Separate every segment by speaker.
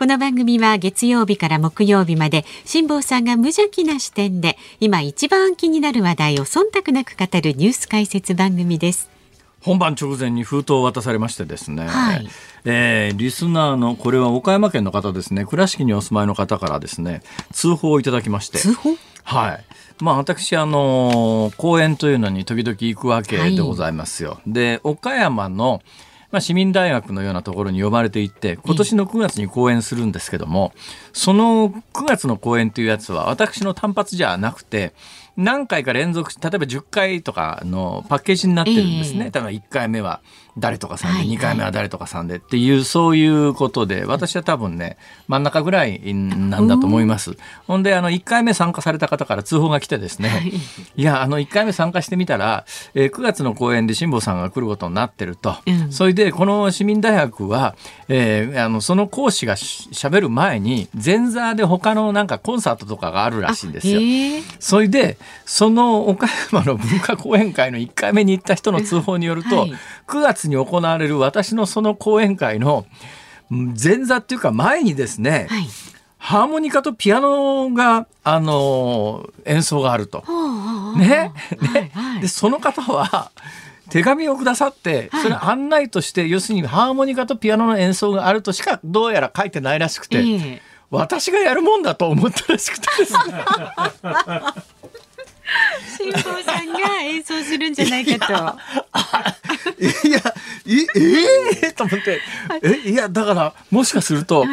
Speaker 1: この番組は月曜日から木曜日まで辛坊さんが無邪気な視点で今一番気になる話題を忖度なく語るニュース解説番組です。
Speaker 2: 本番直前に封筒を渡されましてですね、
Speaker 1: はい。
Speaker 2: えーリスナーのこれは岡山県の方ですね。倉敷にお住まいの方からですね。通報をいただきまして。
Speaker 1: 通報？
Speaker 2: はい。まあ私あの公園というのに時々行くわけでございますよ。で岡山のまあ、市民大学のようなところに呼ばれていって今年の9月に講演するんですけどもその9月の講演というやつは私の単発じゃなくて何回か連続し例えば10回とかのパッケージになってるんですね。
Speaker 1: ええ。
Speaker 2: 例えば1回目は誰とかさんで、
Speaker 1: はい
Speaker 2: 2回目は誰とかさんでっていうそういうことで私は多分ね真ん中ぐらいなんだと思います。ほんであの1回目参加された方から通報が来てですね、い、やあの1回目参加してみたら、えー9月の公演で辛坊さんが来ることになってると、
Speaker 1: うん。
Speaker 2: それでこの市民大学は、えーあのその講師がししゃべる前に前座で他のなんかコンサートとかがあるらしいんですよ。それでその岡山の文化講演会の1回目に行った人の通報によると、
Speaker 1: はい。
Speaker 2: 9月に行われる私のその講演会のうん前座っていうか前にですね、
Speaker 1: はい。
Speaker 2: ハーモニカとピアノが、あのー演奏があると。
Speaker 1: ほうほうほう
Speaker 2: ね？
Speaker 1: はいはい。
Speaker 2: でその方は手紙をくださって
Speaker 1: はい。
Speaker 2: それ案内として要するにハーモニカとピアノの演奏があるとしかどうやら書いてないらしくて、
Speaker 1: ええ。
Speaker 2: 私がやるもんだと思ったらしくてですね。
Speaker 1: 辛坊さんが演奏するんじゃないかと。
Speaker 2: ええ？と思って。えいやだからもしかすると、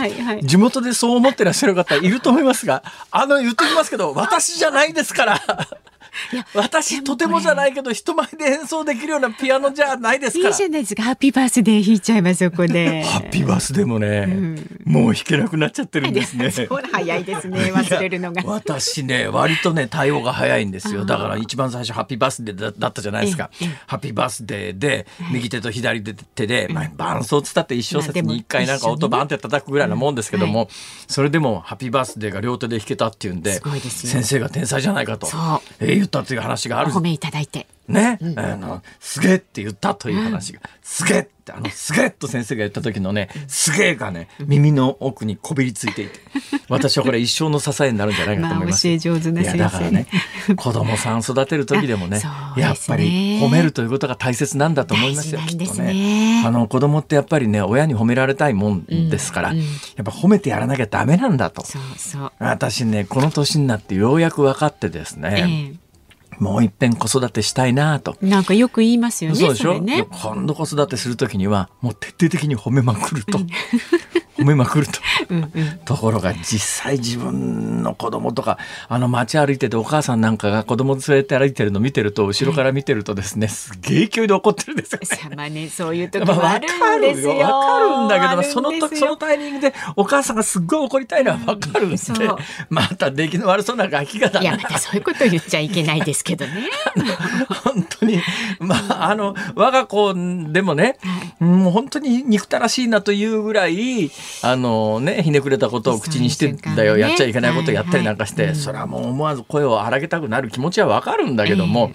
Speaker 2: 地元でそう思ってらっしゃる方いると思いますがあの言ってきますけど私じゃないですから。私とてもじゃないけど人前で演奏できるようなピアノじゃないですから。
Speaker 1: いいじゃないですか。ハッピーバースデー弾いちゃいますそこで。
Speaker 2: ハッピーバースデーもね、もう弾けなくなっちゃってるんですね。
Speaker 1: 早いですね。忘れるのが。
Speaker 2: い。や私ね割とね対応が早いんですよ。だから一番最初ハッピーバースデーだだったじゃないですか、
Speaker 1: ええ
Speaker 2: ハッピーバースデーで右手と左手で、まあ、伴奏つったって一小節に一回なんか音バンって叩くぐらいなもんですけども、それでもハッピーバースデーが両手で弾けたっていうんです
Speaker 1: ごいですよ。
Speaker 2: 先生が天才じゃないかと。
Speaker 1: そう。
Speaker 2: えー言ったっていう話がある。
Speaker 1: お褒めいただいて。
Speaker 2: ね、あのすげえって言ったという話が、すげえってあのすげえと先生が言った時のねすげえがね耳の奥にこびりついていて私はこれ一生の支えになるんじゃないかと思います。
Speaker 1: まあ教え上手な先生。
Speaker 2: いやだからね子供さん育てる時でもね
Speaker 1: ね。
Speaker 2: やっぱり褒めるということが大切なんだと思いますよ
Speaker 1: 大事なんです
Speaker 2: きっと
Speaker 1: ね。
Speaker 2: あの子供ってやっぱりね親に褒められたいもんですから、
Speaker 1: うん。うん
Speaker 2: やっぱ褒めてやらなきゃダメなんだと。
Speaker 1: そうそう。
Speaker 2: 私ねこの年になってようやく分かってですね、
Speaker 1: え
Speaker 2: もう一遍子育てしたいなと。
Speaker 1: えなんかよく言いますよね。
Speaker 2: そうでしょ、
Speaker 1: れね。
Speaker 2: 今度子育てする時にはもう徹底的に褒めまくると、褒めまくると。ところが実際自分の子供とかあの街歩いててお母さんなんかが子供連れて歩いてるの見てると後ろから見てるとですねすげえ勢いで怒ってるんですよね。
Speaker 1: さまあねそういう時もある
Speaker 2: か
Speaker 1: んですよ。
Speaker 2: るよわかるんだけどその時そのタイミングでお母さんがすっごい怒りたいのはわかるんで、
Speaker 1: そう
Speaker 2: また出来の悪そうなガキがだ
Speaker 1: いや
Speaker 2: な
Speaker 1: またそういうこと言っちゃいけないですけどね。
Speaker 2: 本当にまああの我が子でもね、もう本当に憎たらしいなというぐらいあのねひねくれたことを口にしてだよ、
Speaker 1: ね
Speaker 2: やっちゃいけないことをやったりなんかして、
Speaker 1: はいはい。
Speaker 2: それはもう思わず声を荒げたくなる気持ちはわかるんだけども。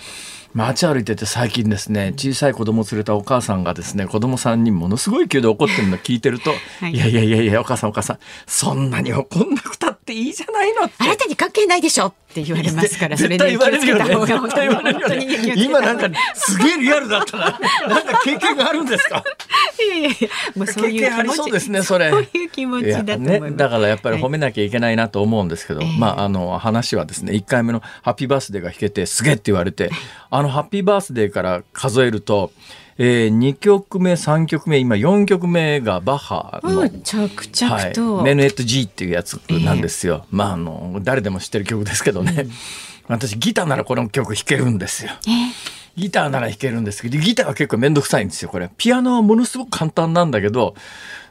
Speaker 2: 街歩いてて最近ですね小さい子供を連れたお母さんがですね子供さんにものすごい勢いで怒ってるのを聞いてると、
Speaker 1: はい。
Speaker 2: い、やいやいやいやお母さんお母さんそんなに怒んなくたっていいじゃないの
Speaker 1: あなたに関係ないでしょって言われますからそれ
Speaker 2: 絶対
Speaker 1: で
Speaker 2: 言われるよね。今なんかすげえリアルだったな。なんか経験があるんですか？
Speaker 1: いやいやいやもうそういう気持ち
Speaker 2: ですねそれ
Speaker 1: そういう気持ちだ。
Speaker 2: ね、だからやっぱり褒めなきゃいけないなと思うんですけど、
Speaker 1: ええ
Speaker 2: まああの話はですね1回目のハッピーバースデーが弾けてすげえって言われてあのハッピーバースデーから数えると、えー、2曲目3曲目今4曲目がバッハの
Speaker 1: うん着々と、
Speaker 2: はい、メヌエット G っていうやつなんですよ、まああの誰でも知ってる曲ですけどね、私ギターならこの曲弾けるんですよ。
Speaker 1: え
Speaker 2: ギターなら弾けるんですけどギターは結構めんどくさいんですよこれ。ピアノはものすごく簡単なんだけど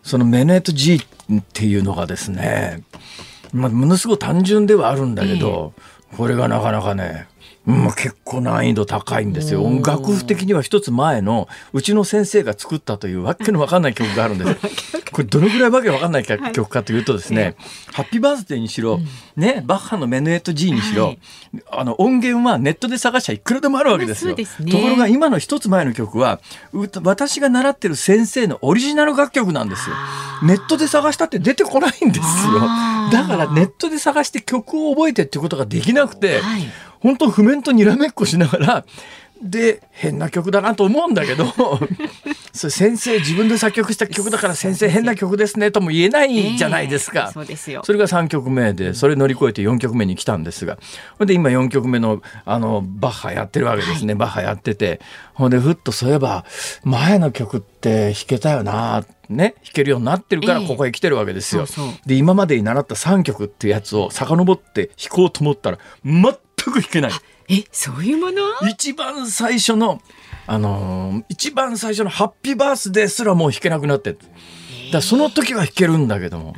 Speaker 2: そのメヌエット G っていうのがですね、まあ、ものすごく単純ではあるんだけど、これがなかなかねうん、結構難易度高いんですよ。楽譜的には一つ前のうちの先生が作ったというわけのわかんない曲があるんです。これどのぐらいわけわかんない曲かというとですね、はい、ハッピーバースデーにしろ、うん、ね、バッハのメヌエット G にしろ、はい、あの音源はネットで探しちゃいくらでもあるわけですよ。すね、ところが今の一つ前の曲は私が習ってる先生のオリジナル楽曲なんですよ。ネットで探したって出てこないんですよ。だからネットで探して曲を覚えてってことができなくて、はい本当譜面とにらめっこしながらで変な曲だなと思うんだけど それ先生自分で作曲した曲だから先生変な曲ですねとも言えないじゃないですか、
Speaker 1: えー、そうですよ。
Speaker 2: それが3曲目でそれ乗り越えて4曲目に来たんですがほんで今4曲目のあのバッハやってるわけですね、はい、バッハやっててほんでふっとそういえば前の曲って弾けたよなね、弾けるようになってるからここへ来てるわけですよ。えー、そうそう。で今までに習った3曲っていうやつを遡って弾こうと思ったら全く弾けない。
Speaker 1: えそういうもの？
Speaker 2: 一番最初のあのー、一番最初のハッピーバースデーすらもう弾けなくなって。だその時は弾けるんだけども。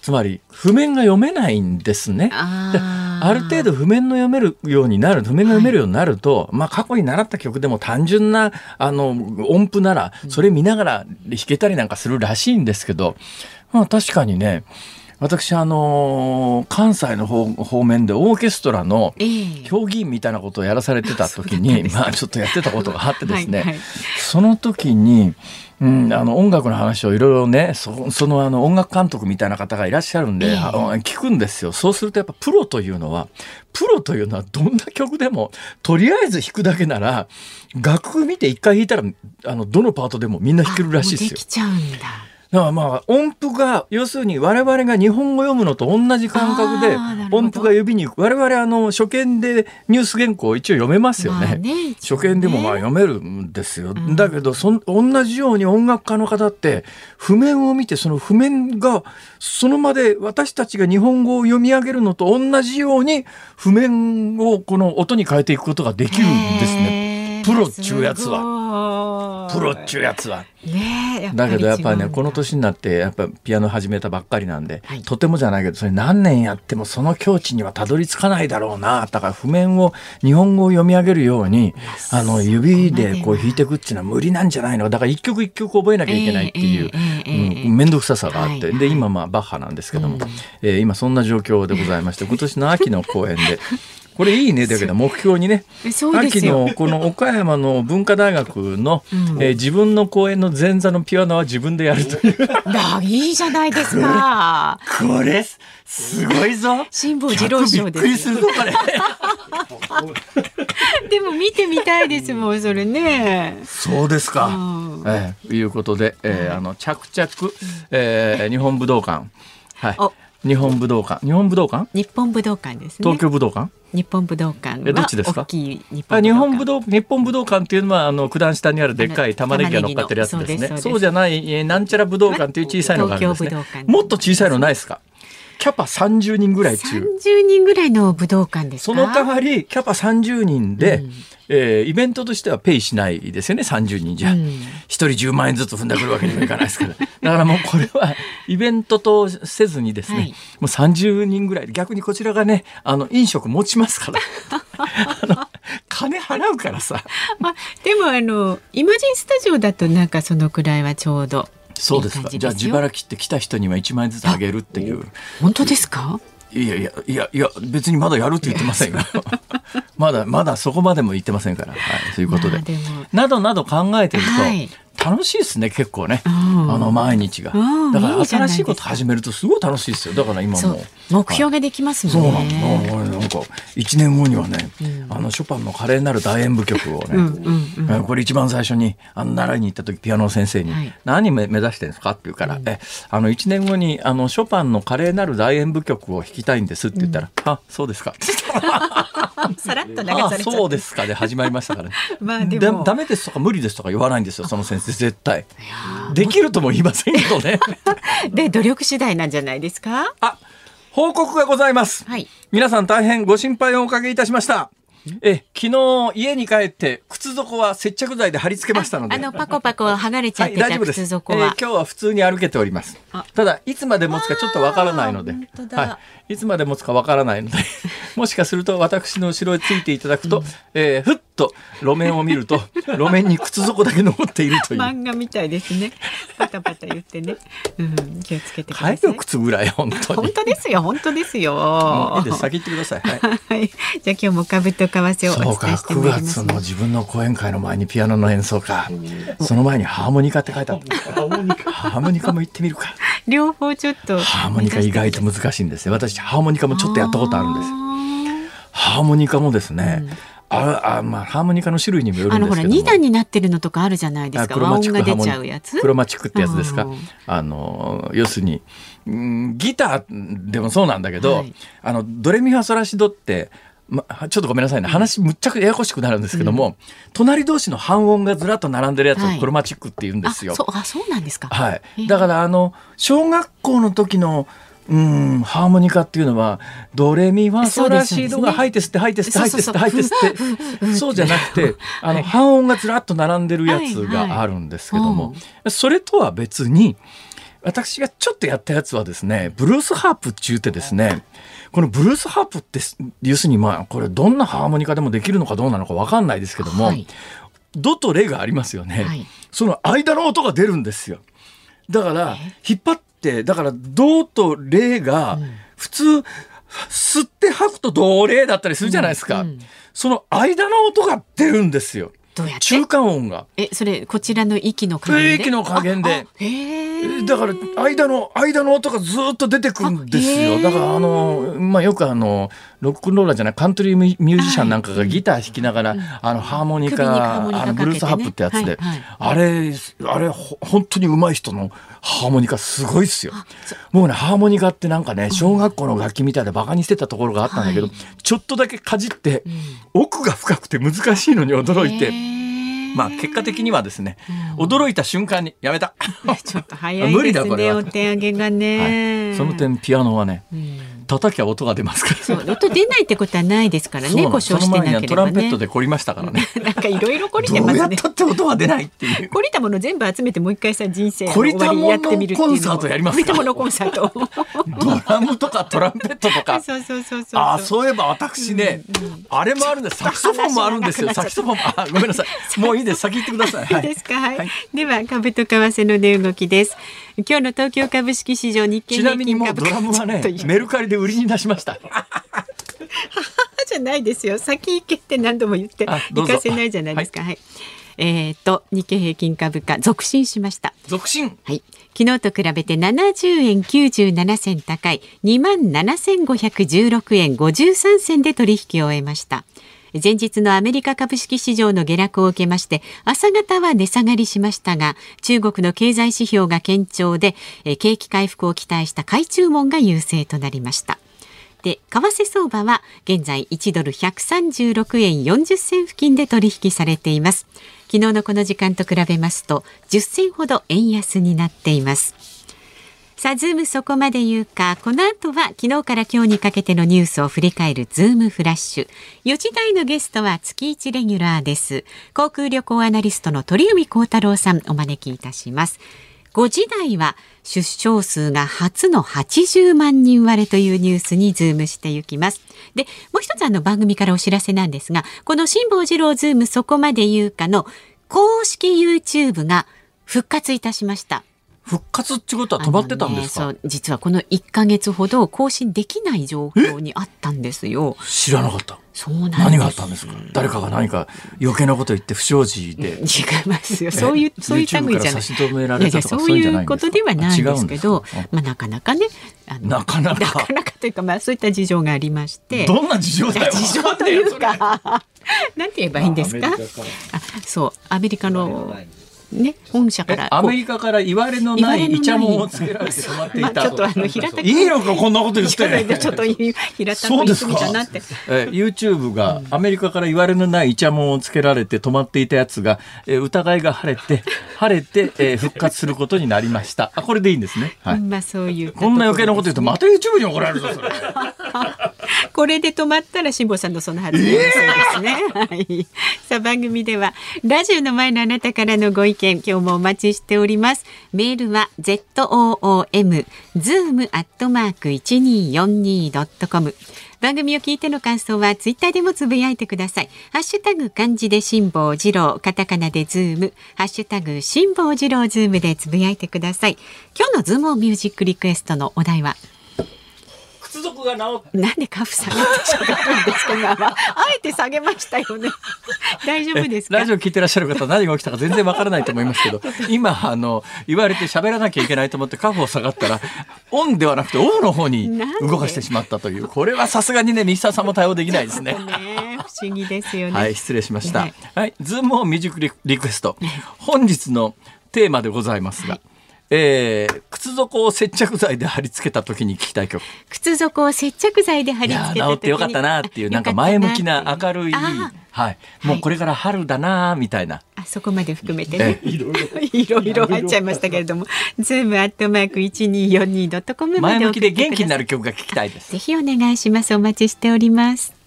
Speaker 2: つまり譜面が読めないんですね。ある程度譜面の読めるようになる譜面が読めるようになると、はい、まあ過去に習った曲でも単純なあの音符ならそれ見ながら弾けたりなんかするらしいんですけど、まあ確かにね私あの関西の方方面でオーケストラの評議員みたいなことをやらされてた時に、えー、まあちょっとやってたことがあってですね。はい、その時に、うん、あの音楽の話をいろいろねそそのあの音楽監督みたいな方がいらっしゃるんで、えー、聞くんですよ。そうするとやっぱプロというのはプロというのはどんな曲でもとりあえず弾くだけなら楽譜見て一回弾いたらあのどのパートでもみんな弾けるらしいですよ。で
Speaker 1: きちゃうんだ
Speaker 2: だからまあ音符が要するに我々が日本語読むのと同じ感覚で音符が指に我々あの初見でニュース原稿一応読めますよね。まあね初見でもまあ読めるんですよ。うん、だけどそ同じように音楽家の方って譜面を見てその譜面がその場で私たちが日本語を読み上げるのと同じように譜面をこの音に変えていくことができるんですね。プロっちゅうやつは。プロっちゅうやつは。ね、だけどやっぱりねこの年になってやっぱピアノ始めたばっかりなんで、はい、とてもじゃないけどそれ何年やってもその境地にはたどり着かないだろうなだから譜面を日本語を読み上げるようにあの指でこう弾いていくっていうのは無理なんじゃないのだから一曲一曲覚えなきゃいけないっていう面倒、くささがあって、で今まあバッハなんですけども、うん、えー、今そんな状況でございまして今年の秋の公演でこれいいねだけど目標にね秋のこの岡山の文化大学の、うん、えー、自分の公演の前座のピアノは自分でやるという。
Speaker 1: いいじゃないですか。
Speaker 2: これすごいぞ。
Speaker 1: 辛坊治郎賞です。びっくりするぞこれ。でも見てみたいですもんそれね。
Speaker 2: そうですか。えー、いうことで、えー、あの着々、えー、日本武道館はい。日本武道館。日本武道館？
Speaker 1: 日本武道館ですね。
Speaker 2: 東京武道館？
Speaker 1: 日本武道館
Speaker 2: えどっちですか？
Speaker 1: 日
Speaker 2: 本武道日本武道館っていうのはあの九段下にあるでっかい玉ねぎが乗っかってるやつですね。そうじゃないなんちゃら武道館っていう小さいのがあるんですね。もっと小さいのないですか？キャパ30人ぐらい中。
Speaker 1: 30人ぐらいの武道館です
Speaker 2: その代わりキャパ30人で、うん、えー、イベントとしてはペイしないですよね30人じゃ、うん、1人10万円ずつ踏んでくるわけにもいかないですから。だからもうこれはイベントとせずにですね、はい、もう30人ぐらい。で逆にこちらがねあの飲食持ちますから。あの金払うからさ、
Speaker 1: まあ、でもあのイマジンスタジオだとなんかそのくらいはちょうど
Speaker 2: そうですか。じゃあ自腹切って来た人には1万円ずつあげるっていう。
Speaker 1: 本当ですか？
Speaker 2: いやいやいやいや別にまだやるって言ってませんよ。まだまだそこまでも言ってませんから。はい、そういうことで。などなど考えてると、はい、楽しいですね結構ね、あの毎日が、だから新しいこと始めるとすごい楽しいですよ。だから今も
Speaker 1: 目標ができますもん
Speaker 2: ね、そうなんだなんか1年後にはね、あのショパンの華麗なる大演舞曲をね、これ一番最初にあの習いに行った時ピアノの先生に「何目指してるんですか?」って言うから「えあの1年後にあのショパンの華麗なる大演舞曲を弾きたいんです」って言ったら「あそうですか」
Speaker 1: さらっと流
Speaker 2: されそうですか。で始まりましたから、ね、まあでも。ダメですとか無理ですとか言わないんですよその先生絶対。できるとも言いませんけどね。
Speaker 1: で努力次第なんじゃないですか？
Speaker 2: あ報告がございます、はい、皆さん大変ご心配をおかけいたしました。え昨日家に帰って靴底は接着剤で貼り付けましたので。
Speaker 1: あのパコパコ剥がれちゃってた靴底は、
Speaker 2: はいえー、今日は普通に歩けております。ただいつまで持つかちょっとわからないので。
Speaker 1: は
Speaker 2: い、いつまで持つかわからないので もしかすると私の後ろへついていただくと、うん、えー、ふっと路面を見ると路面に靴底だけ残っているという。
Speaker 1: 漫画みたいですね。パタパタ言ってね、うん、気をつけてください。
Speaker 2: 靴ぐらい本当
Speaker 1: 本当ですよ本当ですよ。
Speaker 2: いいです先行ってください。はい、
Speaker 1: はい、じゃあ今日も株と為替をお伝えしてまいります、
Speaker 2: ね、9月の自分の講演会の前にピアノの演奏か、その前にハーモニカって書いてあったハーモニカも行ってみるか
Speaker 1: 両方ちょっと。
Speaker 2: ハーモニカ意外と難しいんですよ私ハーモニカもちょっとやったことあるんです。ハーモニカもですね、うん。ああまあハーモニカの種類にもよるんですけどあのほら
Speaker 1: 二段になってるのとかあるじゃないですか。クロマチックが出ちゃうやつ。
Speaker 2: クロマチックってやつですか？あの要するに、うん、ギターでもそうなんだけど、はい、あのドレミファソラシドってま、ちょっとごめんなさいね。話むっちゃくややこしくなるんですけども、うん、隣同士の半音がずらっと並んでるやつをクロマチックって言うんですよ。
Speaker 1: はい、あそうなんですか、
Speaker 2: はい、だからあの小学校の時のうんハーモニカっていうのはドレミファソラシドが入って吸って入って吸って入って吸って入って吸ってそうじゃなくてあの半音がずらっと並んでるやつがあるんですけども、それとは別に私がちょっとやったやつはですねブルースハープって言ってですねこのブルースハープって要するにまあこれどんなハーモニカでもできるのかどうなのか分かんないですけども、はい、ドとレがありますよね、はい、その間の音が出るんですよ。だから引っ張ってだからドとレが普通、吸って吐くとドレだったりするじゃないですか、うんうん、その間の音が出るんですよ
Speaker 1: どうやって？
Speaker 2: 中間音が。
Speaker 1: えそれこちらの息の加減で？
Speaker 2: 息の加減で。だから間の間の音がずっと出てくるんですよ。だからあのまあよくあのロックンローラーじゃないカントリーミュージシャンなんかがギター弾きながら、あのハーモニカ、あのブルースハップってやつで、あれあれ本当に上手い人のハーモニカすごいっすよ。もうねハーモニカってなんかね小学校の楽器みたいでバカにしてたところがあったんだけど、ちょっとだけかじって、奥が深くて難しいのに驚いて。まあ結果的にはですね、うん、驚いた瞬間にやめた。
Speaker 1: ちょっと早いですね、お手上げがね、
Speaker 2: はい、その点ピアノはね、うん叩きゃ音が出ますから。
Speaker 1: そう、音出ないってことはないですからね。故障してなければ、ね、
Speaker 2: トランペットで凝りましたからね。
Speaker 1: なんかいろいろ凝りてますね。
Speaker 2: どうやったって音が出ないっていう。
Speaker 1: 凝りたもの全部集めてもう一回さ人生の終わりやってみるっていうコン
Speaker 2: サートやります
Speaker 1: 凝りたものコンサート。
Speaker 2: ドラムとかトランペットとか。
Speaker 1: そうそうそうそう
Speaker 2: あ、そういえば私ね、うんうん、あれもあるんです。サキソフォンもあるんですよ。サキソフォンあ、ごめんなさい。もういいです。先行ってください。
Speaker 1: はい、いいですか？はい。はい、では株と為替の値動きです。今日の東京株式市場日経
Speaker 2: ちなみにもうドラムはねメルカリで売りに出しました。
Speaker 1: じゃないですよ。先行けって何度も言って行かせないじゃないですか。はい、はい、えっ、ー、と日経平均株価続伸しました。
Speaker 2: 続伸？
Speaker 1: はい。昨日と比べて70円97銭高い2万7516円53銭で取引を終えました。前日のアメリカ株式市場の下落を受けまして朝方は値下がりしましたが中国の経済指標が堅調で景気回復を期待した買い注文が優勢となりました。で為替相場は現在1ドル136円40銭付近で取引されています。昨日のこの時間と比べますと10銭ほど円安になっています。さあズームそこまで言うか。この後は昨日から今日にかけてのニュースを振り返るズームフラッシュ。4時台のゲストは月1レギュラーです。航空旅行アナリストの鳥海高太郎さんお招きいたします。5時台は出生数が初の80万人割れというニュースにズームしていきます。でもう一つあの番組からお知らせなんですがこの辛坊治郎ズームそこまで言うかの公式 YouTube が復活いたしました。
Speaker 2: 復活ってことは止まってたんですか、
Speaker 1: ね、実はこの1か月ほど更新できない状況にあったんですよ。
Speaker 2: 知らなかった。
Speaker 1: そうなん
Speaker 2: 何があったんですか？誰かが何か余計なこと言って不祥事で。違い
Speaker 1: ますよ。そういうそういう類じゃない。そういうことではないんですけどまあなかなかね
Speaker 2: なかなか？な
Speaker 1: かなかというかまあそういった事情がありまして。
Speaker 2: どんな事情だよ
Speaker 1: 事情というかなんて言えばいいんですか？あそうアメリカのね本社から。
Speaker 2: アメリカから言われのないイチャモンをつけられて止まっていた、
Speaker 1: まあ、ちょっとあの平田
Speaker 2: いいのかこんなこと言って。
Speaker 1: ちょっと平田君みたいなって。
Speaker 2: え YouTube がアメリカから言われのないイチャモンをつけられて止まっていたやつが、え疑いが晴れて晴れて、えー、復活することになりました。あこれでいいんですね、
Speaker 1: はい、まあそういう。
Speaker 2: こんな余計なこと言うとまた YouTube に怒られるぞそれ。
Speaker 1: これで止まったら辛坊さんのその発言そうですね、えー、はい。さあ番組ではラジオの前のあなたからのご意見今日もお待ちしておりますメールは z o o m zoom アットマーク一二四二ドットコム番組を聞いての感想はツイッターでもつぶやいてください。ハッシュタグ漢字で辛坊治郎、カタカナでズーム、ハッシュタグ辛坊治郎ズームでつぶやいてください。今日のズームミュージックリクエストのお題は？
Speaker 2: 接続が治
Speaker 1: なんでカフ下げてしゃべるんですか今は。あえて下げましたよね。大丈夫です
Speaker 2: ラジオ聞いてらっしゃる方何が起きたか全然わからないと思いますけど 今あの言われて喋らなきゃいけないと思ってカフを下がったらオンではなくてオフの方に動かしてしまったという。これはさすがにね西田さんも対応できないですね。
Speaker 1: ね。不思議ですよね。
Speaker 2: はい失礼しました、はい、はい、ズームオンミュージックリクエスト。本日のテーマでございますが、はいえー、靴底を接着剤で貼り付けた時に聞きたい曲。
Speaker 1: 靴底を接着剤で貼り付けた
Speaker 2: 治ってよかったなっていうなんか前向きな明るいはい、もうこれから春だなみたいな、
Speaker 1: あそこまで含めてね、いろいろ入っちゃいましたけれども、ズームアットマーク一二四二ドットコム
Speaker 2: 前向きで元気になる曲が聞きたいです。
Speaker 1: ぜひお願いします。お待ちしております。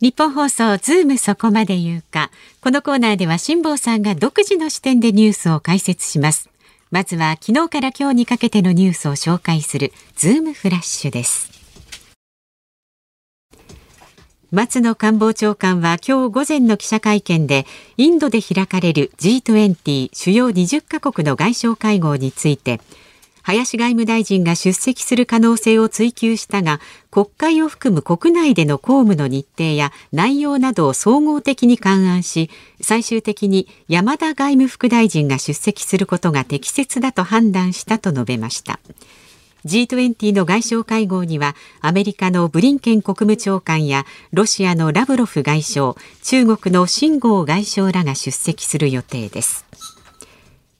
Speaker 1: ニッポン放送ズームそこまで言うか。このコーナーでは辛坊さんが独自の視点でニュースを解説します。まずは昨日から今日にかけてのニュースを紹介するズームフラッシュです。松野官房長官は今日午前の記者会見でインドで開かれる G20 主要20カ国の外相会合について林外務大臣が出席する可能性を追及したが国会を含む国内での公務の日程や内容などを総合的に勘案し最終的に山田外務副大臣が出席することが適切だと判断したと述べました。G20 の外相会合にはアメリカのブリンケン国務長官やロシアのラブロフ外相中国の秦剛外相らが出席する予定です。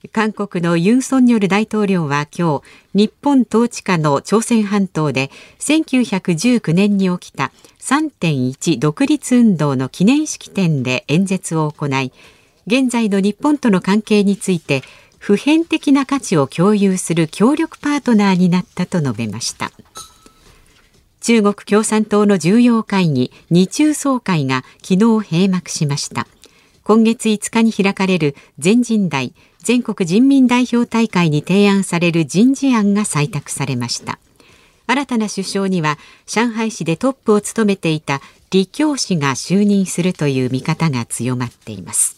Speaker 1: 韓国のユン・ソンニョル大統領は今日日本統治下の朝鮮半島で1919年に起きた3.1独立運動の記念式典で演説を行い現在の日本との関係について普遍的な価値を共有する協力パートナーになったと述べました。中国共産党の重要会議日中総会が昨日閉幕しました。今月5日に開かれる全人代全国人民代表大会に提案される人事案が採択されました。新たな首相には上海市でトップを務めていた李強氏が就任するという見方が強まっています。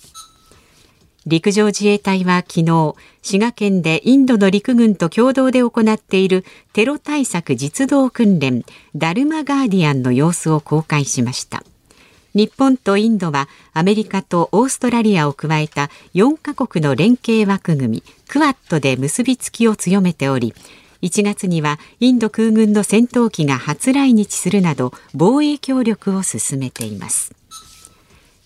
Speaker 1: 陸上自衛隊は昨日滋賀県でインドの陸軍と共同で行っているテロ対策実動訓練ダルマガーディアンの様子を公開しました。日本とインドはアメリカとオーストラリアを加えた4カ国の連携枠組みクワッドで結びつきを強めており1月にはインド空軍の戦闘機が初来日するなど防衛協力を進めています。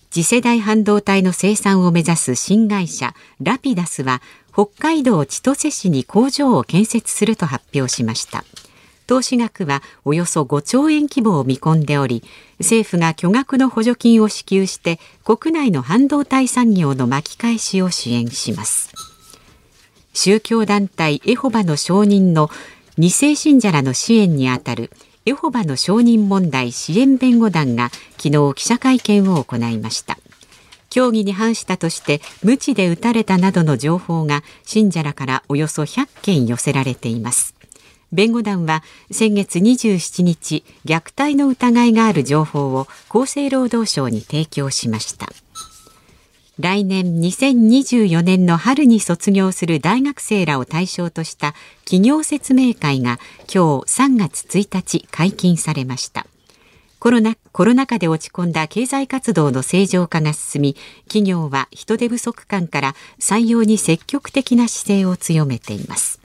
Speaker 1: 次世代半導体の生産を目指す新会社ラピダスは北海道千歳市に工場を建設すると発表しました。投資額はおよそ5兆円規模を見込んでおり政府が巨額の補助金を支給して国内の半導体産業の巻き返しを支援します。宗教団体エホバの証人の2世信者らの支援にあたるエホバの証人問題支援弁護団が昨日記者会見を行いました。教義に反したとして無知で撃たれたなどの情報が信者らからおよそ100件寄せられています。弁護団は先月27日虐待の疑いがある情報を厚生労働省に提供しました。来年2024年の春に卒業する大学生らを対象とした企業説明会が今日3月1日解禁されました。コロナコロナ禍で落ち込んだ経済活動の正常化が進み企業は人手不足感から採用に積極的な姿勢を強めています。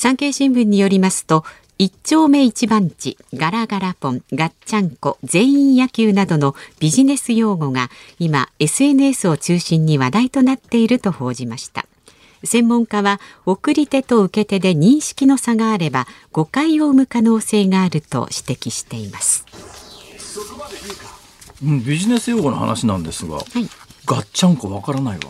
Speaker 1: 産経新聞によりますと一丁目一番地、ガラガラポン、ガッチャンコ、全員野球などのビジネス用語が今 SNS を中心に話題となっていると報じました。専門家は送り手と受け手で認識の差があれば誤解を生む可能性があると指摘しています。
Speaker 2: うん、ビジネス用語の話なんですが、はい、ガッチャンコわからないわ。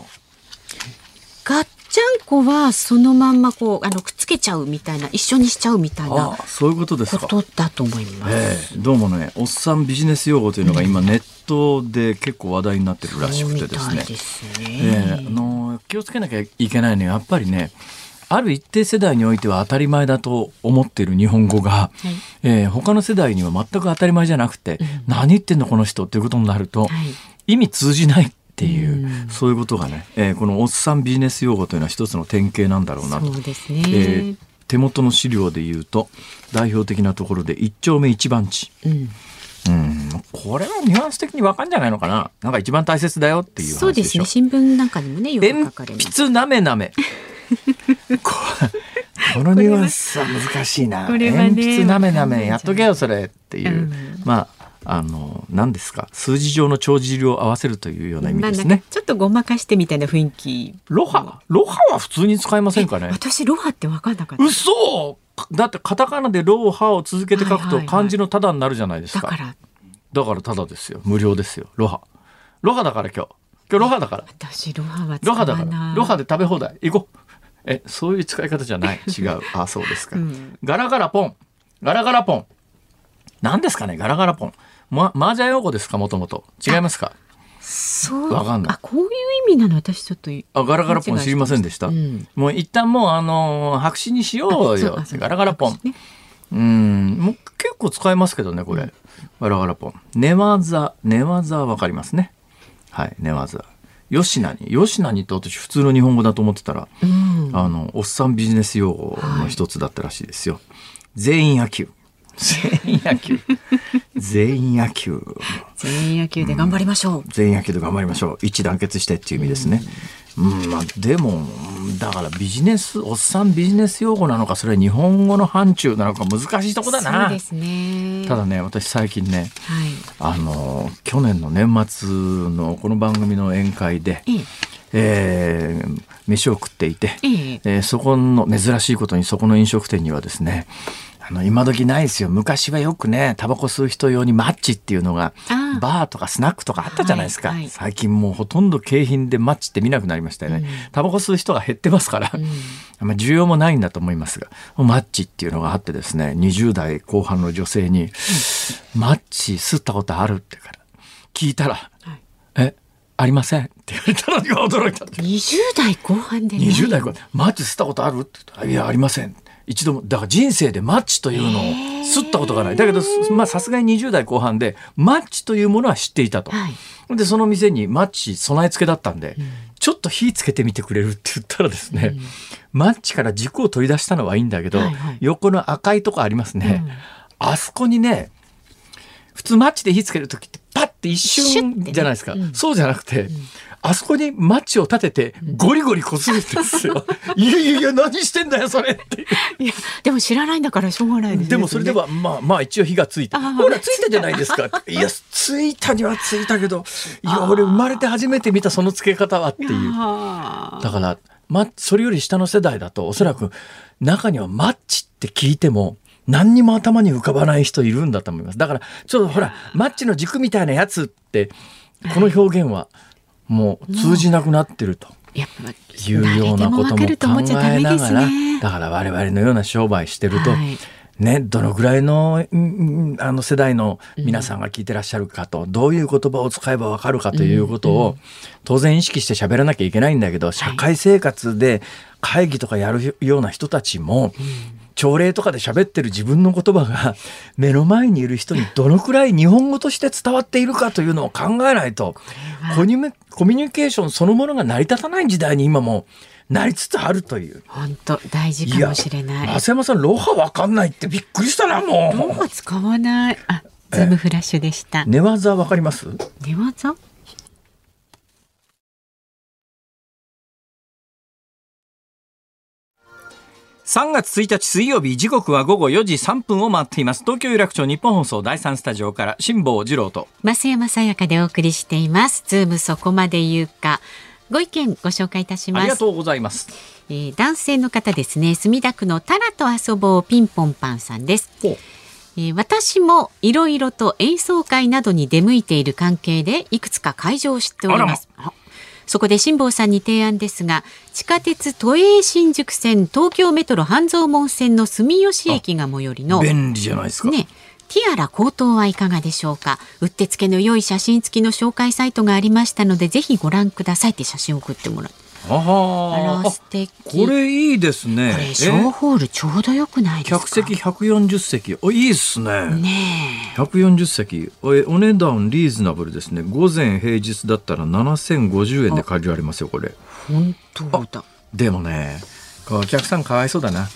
Speaker 1: ガッちゃんこはそのまんまこうあのくっつけちゃうみたいな一緒にしちゃうみたいな
Speaker 2: そういうことですか。
Speaker 1: ことだと思います、
Speaker 2: えー、どうもねおっさんビジネス用語というのが今ネットで結構話題になってるらしくてですね。
Speaker 1: すね、
Speaker 2: えー、あの気をつけなきゃいけないのはやっぱりねある一定世代においては当たり前だと思っている日本語が、はい、えー、他の世代には全く当たり前じゃなくて、うん、何言ってんのこの人っていうことになると、はい、意味通じないっていう、うそういうことがね、えー、このおっさんビジネス用語というのは一つの典型なんだろうなと。
Speaker 1: そうですね、えー、
Speaker 2: 手元の資料で言うと代表的なところで一丁目一番地。うんうん、これはニュアンス的にわかんじゃないのかな。なんか一番大切だよっていう
Speaker 1: そうですね。新聞なんかにもね、よく書かれ
Speaker 2: ます。鉛筆なめ なめ。このニュアンスは難しいな。これはね、鉛筆なめなめやっとけよそれっていう。うん、まああの何ですか？数字上の帳尻を合わせるというような意味ですね、
Speaker 1: ちょっとごまかしてみたいな雰囲気。
Speaker 2: ロハロハは普通に使いませんかね？
Speaker 1: 私ロハって分かんなかった。
Speaker 2: 嘘！だってカタカナでロハを続けて書くと漢字のただになるじゃないですか、
Speaker 1: だから。
Speaker 2: だからただですよ。無料ですよ。ロハ。ロハだから今日。今日ロハだから。
Speaker 1: 私ロハは
Speaker 2: ロハだから。ロハで食べ放題。行こう。えそういう使い方じゃない。違う。あそうですか、うん、ガラガラポン。ガラガラポン。何ですかね？ガラガラポンま、麻雀用語ですか？もともと。違いますか？
Speaker 1: そう。
Speaker 2: わかんない。
Speaker 1: あこういう意味なの？私ちょっと
Speaker 2: あガラガラポン知りませんでした、うん、もう一旦もうあの白紙にしようよ。ガラガラポン、ね、うん。もう結構使えますけどねこれ、うん、ガラガラポン。寝技。寝技わかりますね。はい寝技。吉名に。吉名にって私普通の日本語だと思ってたら、うん、あのおっさんビジネス用語の一つだったらしいですよ、はい、全員野球。全員野球全員野球。
Speaker 1: 全員野球で頑張りましょう、うん、
Speaker 2: 全員野球で頑張りましょう。一致団結してっていう意味ですね、うん、うん、まあ、でもだからビジネスおっさんビジネス用語なのかそれは日本語の範疇なのか難しいとこだな。
Speaker 1: そうですね。
Speaker 2: ただね私最近ね、はい、あの去年の年末のこの番組の宴会で、ええ。えー、飯を食っていて、ええ。えー、そこの珍しいことにそこの飲食店にはですねあの今時ないですよ。昔はよくねタバコ吸う人用にマッチっていうのがバーとかスナックとかあったじゃないですか、はいはい、最近もうほとんど景品でマッチって見なくなりましたよね、うん、タバコ吸う人が減ってますから、うん、まあ需要もないんだと思いますがマッチっていうのがあってですね20代後半の女性に、うん、マッチ吸ったことあるってから聞いたら、はい、えありませんって言われたのが驚いた
Speaker 1: 20代後半で
Speaker 2: 20代後半。マッチ吸ったことあるって言ったらいやありません一度もだから人生でマッチというのを吸ったことがない。だけどまあさすがに20代後半でマッチというものは知っていたと、はい、でその店にマッチ備え付けだったんで、うん、ちょっと火つけてみてくれるって言ったらですね、うん、マッチから軸を取り出したのはいいんだけど、はいはい、横の赤いとこありますね、うん、あそこにね普通マッチで火つける時ってパッて一瞬じゃないですか、ね、そうじゃなくて、あそこにマッチを立ててゴリゴリこするんですよ。いやいやいや何してんだよそれって
Speaker 1: いやでも知らないんだからしょうがないです、
Speaker 2: ね、でもそれではまあまあ一応火がついた。ほらついたじゃないですか。いやついたにはついたけどいや俺生まれて初めて見たその付け方はっていう。だからまそれより下の世代だとおそらく中にはマッチって聞いても何にも頭に浮かばない人いるんだと思います。だからちょっとほらマッチの軸みたいなやつってこの表現は。もう通じなくなってると。いうようなことも考えながら、だから我々のような商売してると、ね、どのぐらいのあの世代の皆さんが聞いてらっしゃるかと、どういう言葉を使えばわかるかということを、当然意識して喋らなきゃいけないんだけど社会生活で会議とかやるような人たちも、朝礼とかで喋ってる自分の言葉が 目の前にいる人にどのくらい日本語として伝わっているかというのを考えないとコミュニケーションそのものが成り立たない時代に今もなりつつあるという。
Speaker 1: 本当大事かもしれない。
Speaker 2: 増山さんロハわかんないってびっくりしたなも
Speaker 1: う。ロハ使わない。あ、ズームフラッシュでした。
Speaker 2: 寝技わかります？
Speaker 1: 寝技？
Speaker 2: 3月1日水曜日時刻は午後4時3分を回っています。東京有楽町ニッポン放送第3スタジオから辛坊治郎と。
Speaker 1: 増山さやかでお送りしています。ズームそこまで言うか。ご意見ご紹介いたします。
Speaker 2: ありがとうございます、
Speaker 1: えー、男性の方ですね。墨田区のタラと遊ぼうピンポンパンさんです。えー、私もいろいろと演奏会などに出向いている関係でいくつか会場を知っておりますそこで辛坊さんに提案ですが地下鉄都営新宿線東京メトロ半蔵門線の住吉駅が最寄りの
Speaker 2: 便利じゃないですか。
Speaker 1: ねティアラ高騰はいかがでしょうか。うってつけの良い写真付きの紹介サイトがありましたのでぜひご覧くださいって写真を送ってもらって
Speaker 2: あ
Speaker 1: ら素敵。
Speaker 2: これいいですね。
Speaker 1: これショーホールちょうどよくないですか？
Speaker 2: 客席140席。おいいですね。
Speaker 1: ね
Speaker 2: 140席。おお値段リーズナブルですね。午前平日だったら7050円で借りられますよこれ。
Speaker 1: 本当だ。
Speaker 2: でもねお客さんかわいそうだな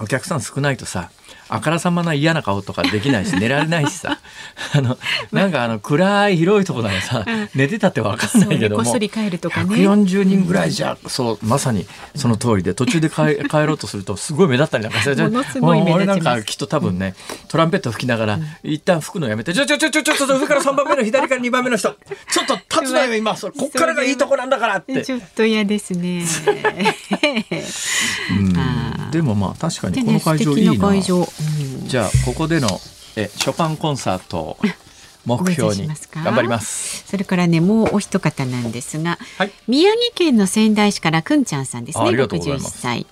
Speaker 2: お客さん少ないとさあからさまな嫌な顔とかできないし寝られないしさ。あのなんかあの暗い広いところでさ、寝てたって分かんないけども、
Speaker 1: こっそり帰るとかね。
Speaker 2: 140人ぐらいじゃ、そうまさにその通りで途中で帰 帰ろうとするとすごい目立ったりなんかして
Speaker 1: も
Speaker 2: 俺なんかきっと多分ねトランペット吹きながら、一旦吹くのやめてちょちょちょちょちょちょ上から3番目の左から2番目の人。ちょっと立つなよ今。こっからがいいとこなんだからって。
Speaker 1: ちょっと嫌ですね。
Speaker 2: うんでもまあ確かにこの会場いいな。
Speaker 1: 会場、うん。
Speaker 2: じゃあここでのえショパンコンサートを 目標に頑張ります。
Speaker 1: それからねもうお一方なんですが、
Speaker 2: はい。
Speaker 1: 宮城県の仙台市からくんちゃんさんですね。
Speaker 2: あありがとうござい
Speaker 1: 61
Speaker 2: ます。
Speaker 1: 歳。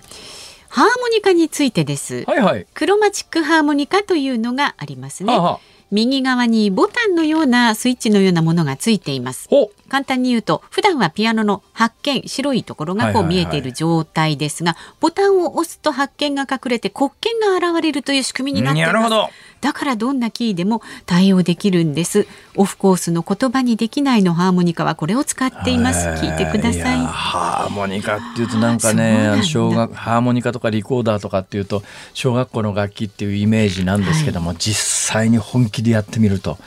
Speaker 1: ハーモニカについてです、
Speaker 2: はいはい。
Speaker 1: クロマチックハーモニカというのがありますね、
Speaker 2: はあは。あ
Speaker 1: 右側にボタンのようなスイッチのようなものがついています。
Speaker 2: ほ
Speaker 1: 簡単に言うと普段はピアノの発見白いところがこう見えている状態ですが、ボタンを押すと発見が隠れて黒鍵が現れるという仕組みになっています。
Speaker 2: なるほど。
Speaker 1: だからどんなキーでも対応できるんです。オフコースの言葉にできないのハーモニカはこれを使っています。聞いてください。
Speaker 2: やハーモニカっていうとなんかね小学ハーモニカとかリコーダーとかっていうと小学校の楽器っていうイメージなんですけども、実際に本気でやってみると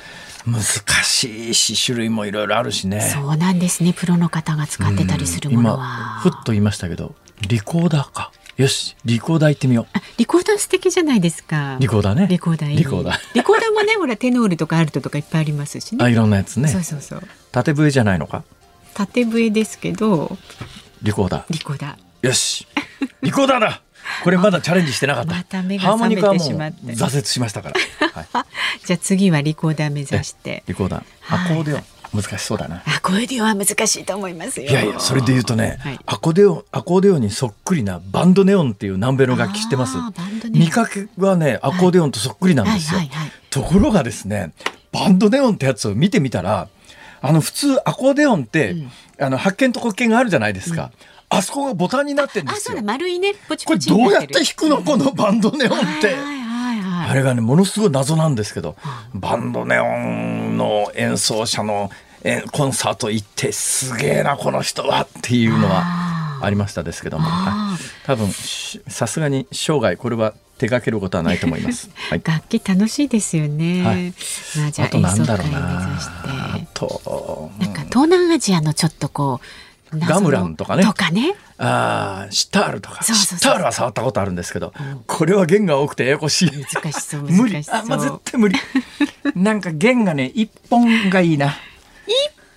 Speaker 2: 難しいし種類もいろいろあるしね。
Speaker 1: そうなんですね。プロの方が使ってたりするもの
Speaker 2: 今
Speaker 1: は
Speaker 2: ふっと言いましたけどリコーダーかよしリコーダー行ってみよう。
Speaker 1: あリコーダー素敵じゃないですか。
Speaker 2: リコーダーね。
Speaker 1: リコーダー
Speaker 2: リコーダー。
Speaker 1: リコーダーもねほらテノールとかアルトとかいっぱいありますしね。
Speaker 2: あいろんなやつね。
Speaker 1: そうそうそう。
Speaker 2: 縦笛じゃないのか？
Speaker 1: 縦笛ですけど
Speaker 2: リコーダ
Speaker 1: リコーダー。
Speaker 2: ーよし。リコーダーだ。これまだチャレンジしてなかった。
Speaker 1: また目が
Speaker 2: ハーモニカはもう
Speaker 1: 覚めてしまって
Speaker 2: 挫折しましたから、はい、
Speaker 1: じゃあ次はリコーダー目指して。
Speaker 2: リコーダー。
Speaker 1: はい。
Speaker 2: アコーディオン難しそうだな。
Speaker 1: あこういうディオは難しいと思いますよ。
Speaker 2: いやいやそれで言うとね、
Speaker 1: はい。
Speaker 2: アコーディオンアコーディオンにそっくりなバンドネオンっていう南米の楽器知ってます。見かけはねアコーディオンとそっくりなんですよ、ところがですねバンドネオンってやつを見てみたらあの普通アコーディオンって、あの白鍵と黒鍵があるじゃないですか、あそこがボタンになってるんで
Speaker 1: あそう
Speaker 2: すよ
Speaker 1: だ丸いね。ポチ
Speaker 2: これ
Speaker 1: ポチに
Speaker 2: どうやって弾くのこのバンドネオンって。
Speaker 1: はいはいはい。はい
Speaker 2: あれがねものすごい謎なんですけど、バンドネオンの演奏者のえコンサート行ってすげえなこの人はっていうのはありましたですけども。
Speaker 1: あ
Speaker 2: はい。多分しさすがに生涯これは手掛けることはないと思います。はい、
Speaker 1: 楽器楽しいですよね、
Speaker 2: はい。
Speaker 1: まあじゃあ
Speaker 2: あとなん
Speaker 1: 演奏会目
Speaker 2: だろうな
Speaker 1: 指して。
Speaker 2: あと
Speaker 1: なんか東南アジアのちょっとこう
Speaker 2: ガムランとかね。
Speaker 1: とかね。
Speaker 2: あーシタールとか。シタールは触ったことあるんですけど、これは弦が多くてややこしい。
Speaker 1: 難しそう
Speaker 2: 無理。
Speaker 1: 難しそう。
Speaker 2: あ、まあ、絶対無理。なんか弦がね一本がいいな。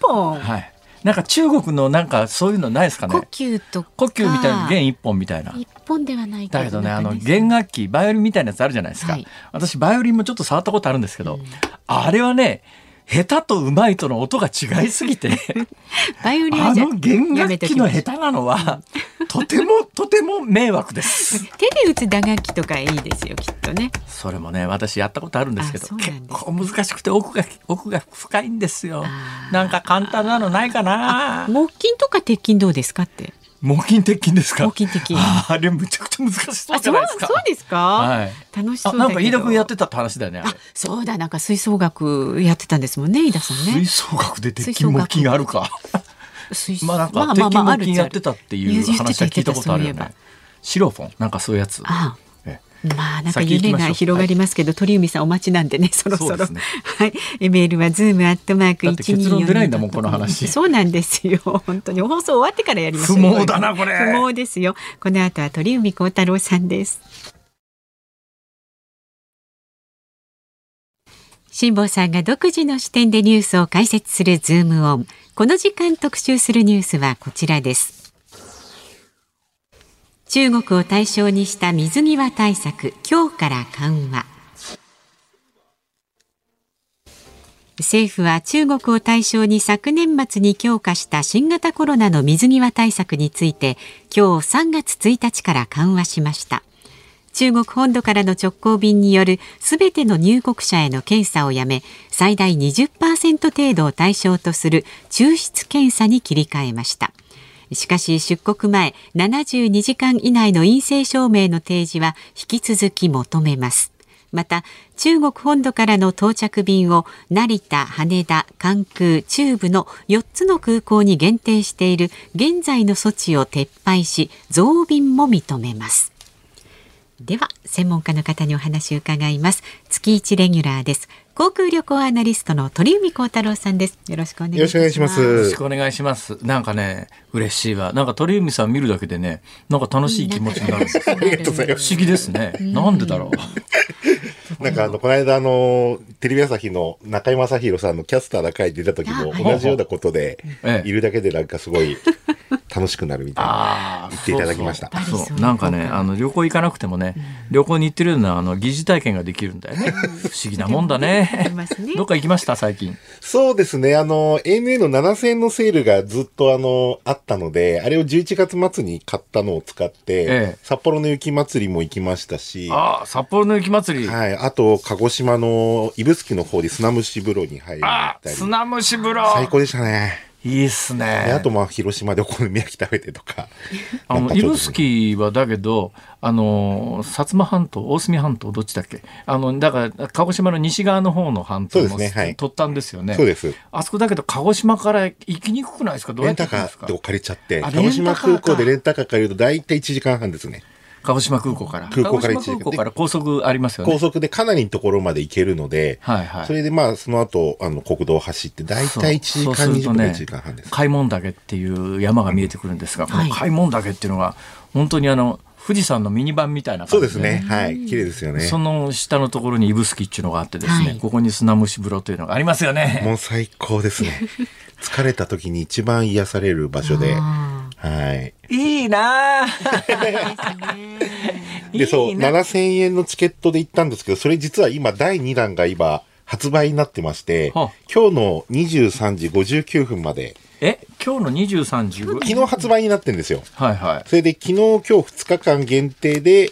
Speaker 1: 本？
Speaker 2: はい。なんか中国のなんかそういうのないですかね？
Speaker 1: 呼吸とか。
Speaker 2: 呼吸みたいな弦一本みたいな。
Speaker 1: 一本ではない
Speaker 2: だけどねあの弦楽器バイオリンみたいなやつあるじゃないですか、
Speaker 1: はい。
Speaker 2: 私バイオリンもちょっと触ったことあるんですけど、あれはね下手と上手いとの音が違いすぎて。
Speaker 1: バイオリン
Speaker 2: あの弦楽器の下手なのはとてもとても迷惑です。
Speaker 1: 手で打つ打楽器とかいいですよきっとね。
Speaker 2: それもね私やったことあるんですけど
Speaker 1: あそうなんです。
Speaker 2: 結構難しくて奥が奥が深いんですよ。なんか簡単なのないかな。
Speaker 1: 木琴とか鉄琴どうですかって
Speaker 2: 木琴鉄琴ですか？
Speaker 1: 木琴鉄琴
Speaker 2: あれむちゃくちゃ難しそう
Speaker 1: あそう
Speaker 2: じゃないですか。
Speaker 1: そうですか、
Speaker 2: はい。
Speaker 1: 楽しそ
Speaker 2: あ
Speaker 1: う
Speaker 2: なんか飯田君やってたって話だよね。あ
Speaker 1: そうだなんか吹奏楽やってたんですもんね飯田さんね。
Speaker 2: 吹奏楽で鉄琴木琴があるか。
Speaker 1: 吹奏
Speaker 2: まあなんか
Speaker 1: まあ
Speaker 2: 鉄琴木
Speaker 1: まあまああるっちゃある。
Speaker 2: 琴やってたっていう話は聞いたことあるよね。シロフォン？なんかそういうやつ。
Speaker 1: あ
Speaker 2: え
Speaker 1: まあなんか夢が広がりますけど、鳥海さんお待ちなんでね、そろそろ。ね、はい。メールはズームアットマーク一二四。そうなんですよ。本当に放送終わってからやりましょう。
Speaker 2: 不毛だなこれ。
Speaker 1: 不毛ですよ。この後は鳥海高太郎さんです。辛坊さんが独自の視点でニュースを解説するズームオン。この時間特集するニュースはこちらです。中国を対象にした水際対策今日から緩和。政府は中国を対象に昨年末に強化した新型コロナの水際対策について今日3月1日から緩和しました。中国本土からの直行便によるすべての入国者への検査をやめ最大20%程度を対象とする抽出検査に切り替えました。しかし出国前72時間以内の陰性証明の提示は引き続き求めます。また中国本土からの到着便を成田、羽田、関空、中部の4つの空港に限定している現在の措置を撤廃し増便も認めます。では専門家の方にお話を伺います。月一レギュラーです。航空旅行アナリストの鳥海高太郎さんです。よろしくお願いします。
Speaker 2: よろしくお願いします。なんかね、嬉しいわ。なんか鳥海さん見るだけでね、なんか楽しい気持ちになる。不思議ですね。なんでだろ
Speaker 3: う。なんかあの、この間あの、テレビ朝日の中居正広さんのキャスターが書いてた時も同じようなことで、いるだけでなんかすごい楽しくなるみたいな言っていただきました。
Speaker 2: そうなんかね、あの旅行行かなくてもね、旅行に行ってるようなあの疑似体験ができるんだよね。不思議なもんだね。ね。どっか行きました？最近。
Speaker 3: そうですね。あの、ANA の7000円のセールがずっとあの、あったので、あれを11月末に買ったのを使って、ええ、札幌の雪まつりも行きましたし。
Speaker 2: ああ、札幌の雪まつり。
Speaker 3: はい。あと、鹿児島の指宿の方で砂蒸し風呂に入りたり。
Speaker 2: 砂蒸し風呂
Speaker 3: 最高でしたね。
Speaker 2: いいっすね。
Speaker 3: あとまあ広島でお好み焼き食べてとか。
Speaker 2: あの指宿はだけどあの薩摩半島大隅半島どっちだっけ？あのだから鹿児島の西側の方の半島の、ねはい、突端ですよね。
Speaker 3: そうです。
Speaker 2: あそこだけど鹿児島から行きにくくないですか？どうやってレンタカ
Speaker 3: ーで借りちゃって鹿児島空港でレンタカー借りると大体1時間半ですね。
Speaker 2: 鹿児島空港から。
Speaker 3: 空港から
Speaker 2: 空港から高速ありますよね。
Speaker 3: 高速でかなりのところまで行けるので、はいはい。それでまあ、その後、あの、国道を走って、大体1時間20分、1時間半です。
Speaker 2: 開門岳っていう山が見えてくるんですが、この開門岳っていうのが、本当にあの、富士山のミニ版みたいな
Speaker 3: そうですね。はい。綺麗ですよね。
Speaker 2: その下のところに指宿っていうのがあってですね、はい、ここに砂蒸し風呂というのがありますよね。
Speaker 3: もう最高ですね。疲れた時に一番癒される場所で。はい。
Speaker 2: いいな
Speaker 3: で、そう、7000円のチケットで行ったんですけど、それ実は今、第2弾が今、発売になってまして、今日の23時59分まで。
Speaker 2: え？今日の23時
Speaker 3: 昨日発売になってんですよ。
Speaker 2: はいはい。
Speaker 3: それで昨日、今日2日間限定で、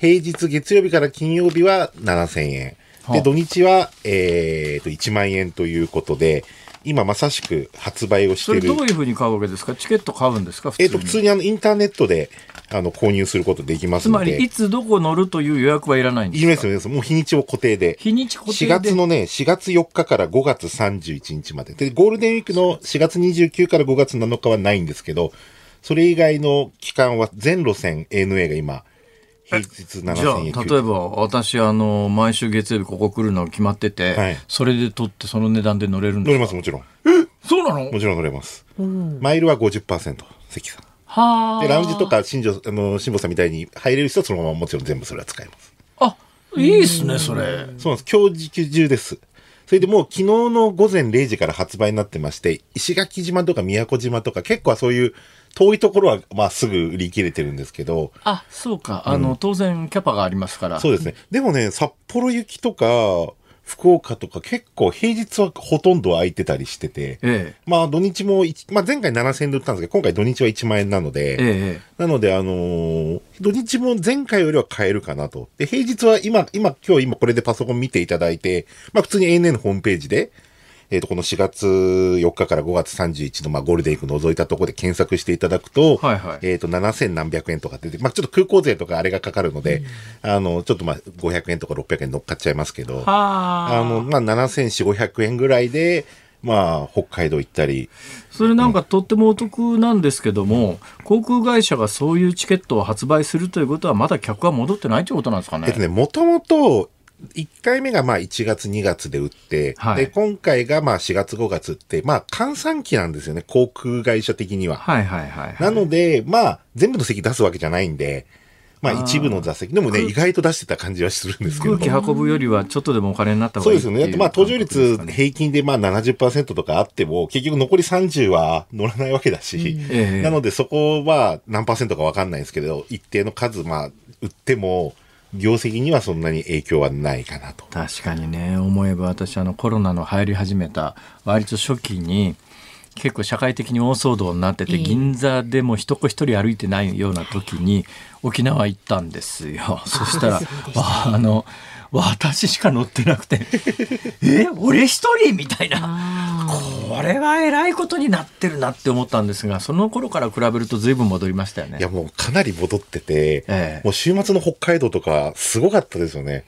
Speaker 3: 平日月曜日から金曜日は7000円。で、土日は、えー、と、1万円ということで、今まさしく発売をしている。
Speaker 2: どういうふうに買うわけですか？チケット買うんですか？
Speaker 3: えっ、と、普通にあの、インターネットで、あの、購入することできます
Speaker 2: ので。つまり、いつどこ乗るという予約はいらないんですか？い
Speaker 3: ります。もう日にちを固定で。
Speaker 2: 日にち固定
Speaker 3: で ?4 月のね、4月4日から5月31日まで。で、ゴールデンウィークの4月29から5月7日はないんですけど、それ以外の期間は全路線 ANA が今、平日7000
Speaker 2: 円例えば私あの毎週月曜日ここ来るの決まってて、はい、それで取ってその値段で乗れるんです
Speaker 3: 乗れますもちろん。
Speaker 2: えそうなの？
Speaker 3: もちろん乗れます、うん、マイルは50%関さん。はでラウンジとか新庄あの辛坊さんみたいに入れる人はそのままもちろん全部それは使えます。
Speaker 2: あいいっすねそれ。そう
Speaker 3: なんです。今日時給中です。それでもう昨日の午前0時から発売になってまして、石垣島とか宮古島とか結構そういう遠いところはまあすぐ売り切れてるんですけど。
Speaker 2: あ、そうか。あの、うん、当然キャパがありますから。
Speaker 3: そうですね。でもね、札幌行きとか、福岡とか結構平日はほとんど空いてたりしてて、ええ、まあ土日も、まあ前回7000円で売ったんですけど、今回土日は1万円なので、え、なのであのー、土日も前回よりは買えるかなと。で、平日は今、今、今日今これでパソコン見ていただいて、まあ普通に ANA のホームページで、えっ、ー、と、この4月4日から5月31の、まあ、ゴールデンウィーク覗いたところで検索していただくと、はいはい、えっ、ー、と、7000何百円とか出て、まあ、ちょっと空港税とかあれがかかるので、うん、あの、ちょっとまあ、500円とか600円乗っかっちゃいますけど、あの、まあ、7400、500円ぐらいで、まあ、北海道行ったり。
Speaker 2: それなんかとってもお得なんですけども、航空会社がそういうチケットを発売するということは、まだ客は戻ってないということなんですかね。
Speaker 3: えっとね、もともと、1回目がまあ1月2月で売って、はい、で、今回がまあ4月5月って、まあ閑散期なんですよね、航空会社的には。
Speaker 2: はいはいはい、はい、
Speaker 3: なので、まあ全部の席出すわけじじゃないんで、まあ一部の座席。でもね、意外と出してた感じはするんですけど。
Speaker 2: 空気運ぶよりはちょっとでもお金になった方がいい
Speaker 3: そうですよね。まあ搭乗率平均でまあ70%とかあっても、結局残り30は乗らないわけだし、うん、なのでそこは何パーセントかわかんないんですけど、一定の数、まあ、売っても、業績にはそんなに影響はないかなと。
Speaker 2: 確かにね、思えば私あのコロナの流行り始めた割と初期に、結構社会的に大騒動になってて、銀座でも一子一人歩いてないような時に沖縄行ったんですよ。そしたら、あの、私しか乗ってなくて、え、俺一人？みたいな。これはえらいことになってるなって思ったんですが、その頃から比べると随分戻りましたよね。
Speaker 3: いや、もうかなり戻ってて、ええ、もう週末の北海道とかすごかったですよね。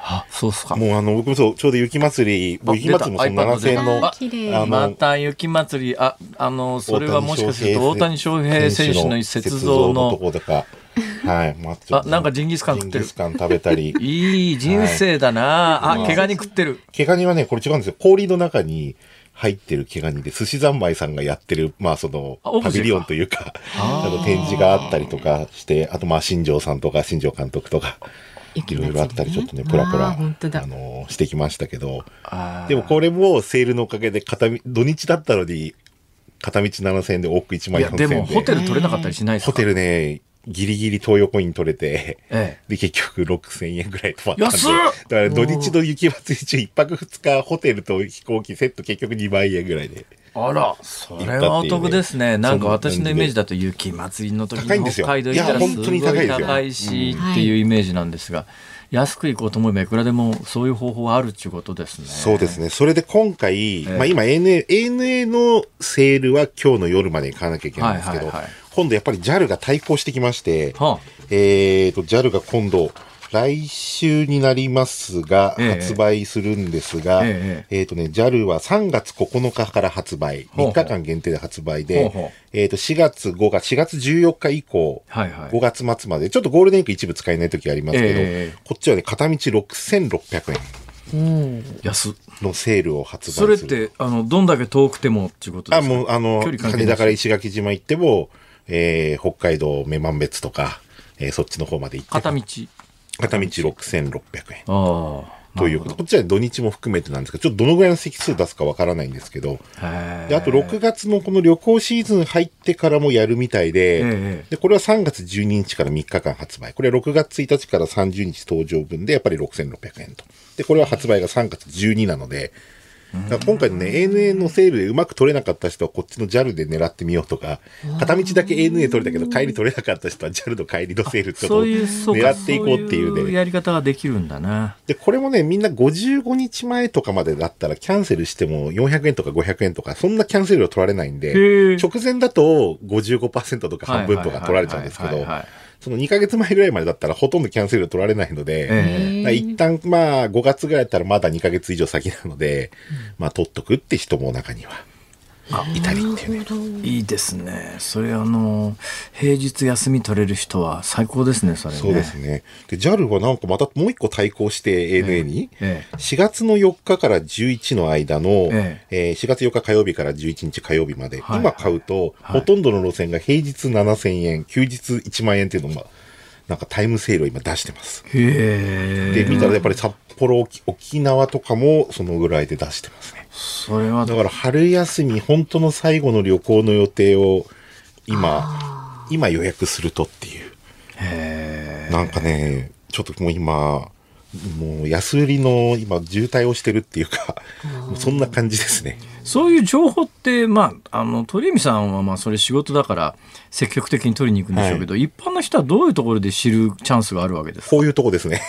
Speaker 2: あ、そうっすか。
Speaker 3: もうあの、僕もそう、ちょうど雪まつり、雪まつりもその7000円の、
Speaker 2: あの、また雪まつり、あ、あの、それはもしかすると大谷翔平選手の雪像の。とこ
Speaker 3: とか。はい。
Speaker 2: まあ、あ、なんかジンギスカン食ってる。
Speaker 3: ジンギスカン食べたり。
Speaker 2: いい人生だな、はい、あ、毛ガニ食ってる。
Speaker 3: 毛ガニはね、これ違うんですよ。氷の中に、入ってる毛ガニで、寿司三昧さんがやってる、まあその、パビリオンというか、あの展示があったりとかして、あとまあ新庄さんとか新庄監督とか、いろいろあったり、ちょっとね、プラプラ、あの、してきましたけど、でもこれもセールのおかげで片土日だったのに、片道7000円で往復1万4000円
Speaker 2: で。でもホテル取れなかったりしないですか？
Speaker 3: ホテルね、ギリギリ東横イン取れて、ええ、で、結局6000円ぐらい泊まったんで。だから土日の雪祭り中1泊2日ホテルと飛行機セット結局2万円ぐらいで。
Speaker 2: あら、それはお得ですね。なんか私のイメージだと雪祭りの時に北海道行ったらすごい高いしっていうイメージなんですが。安く行こうと思えばいくらでもそういう方法はあるっていうことですね。
Speaker 3: そうですね。それで今回、えー、まあ今 ANA、ANA のセールは今日の夜まで行かなきゃいけないんですけど、はいはいはい、今度やっぱり JAL が対抗してきまして、はあ、えっ、ー、と、JAL が今度、来週になりますが、発売するんですが、えっ、ー、とね、JAL は3月9日から発売、3日間限定で発売で、ほうほう。えっ、ー、と、4月5月、4月14日以降、はいはい、5月末まで、ちょっとゴールデンウィーク一部使えない時ありますけど、えー、こっちはね、片道6600円。
Speaker 2: うん、安
Speaker 3: のセールを発売
Speaker 2: それってあのどんだけ遠くてもっていうことですか？あもうあの
Speaker 3: 羽田から石垣島行っても、えー、北海道女満別とか、えー、そっちの方まで行って
Speaker 2: 片道
Speaker 3: 片道6600円。ということ。こっちは土日も含めてなんですが、ちょっとどのぐらいの席数出すかわからないんですけど、であと6月のこの旅行シーズン入ってからもやるみたいで、でこれは3月12日から3日間発売。これは6月1日から30日登場分でやっぱり6600円と。で、これは発売が3月12なので、今回のね、ANA のセールでうまく取れなかった人はこっちの JAL で狙ってみようとか、片道だけ ANA 取れたけど帰り取れなかった人は JAL の帰りのセールとかを狙っていこうっていうね。
Speaker 2: そういうやり方ができるんだな。
Speaker 3: で、これもね、みんな55日前とかまでだったらキャンセルしても400円とか500円とか、そんなキャンセルを取られないんで、直前だと55%とか半分とか取られちゃうんですけど、その2ヶ月前ぐらいまでだったらほとんどキャンセル取られないので、えー、一旦まあ5月ぐらいだったらまだ2ヶ月以上先なので、まあ取っとくって人も中にはいたりっていう。
Speaker 2: ね。いいですね。それあの、平日休み取れる人は最高ですね、それ、ね、
Speaker 3: そうですね。で、JAL はなんかまたもう一個対抗して ANA に、ええ、4月の4日から11の間の、ええ。えー、4月4日火曜日から11日火曜日まで、はい、今買うと、はい、ほとんどの路線が平日7000円、休日1万円っていうのも、なんかタイムセールを今出してます。
Speaker 2: へ
Speaker 3: で、見たらやっぱり札幌、沖縄とかもそのぐらいで出してますね。
Speaker 2: それは
Speaker 3: だから春休み、本当の最後の旅行の予定を今、今予約するとっていう。
Speaker 2: へ
Speaker 3: なんかね、ちょっともう今、もう安売りの今渋滞をしてるっていうか、そんな感じですね。
Speaker 2: そういう情報って、まあ、あの鳥海さんはまあそれ仕事だから積極的に取りに行くんでしょうけど、はい、一般の人はどういうところで知るチャンスがあるわけですか？
Speaker 3: こういうとこですね。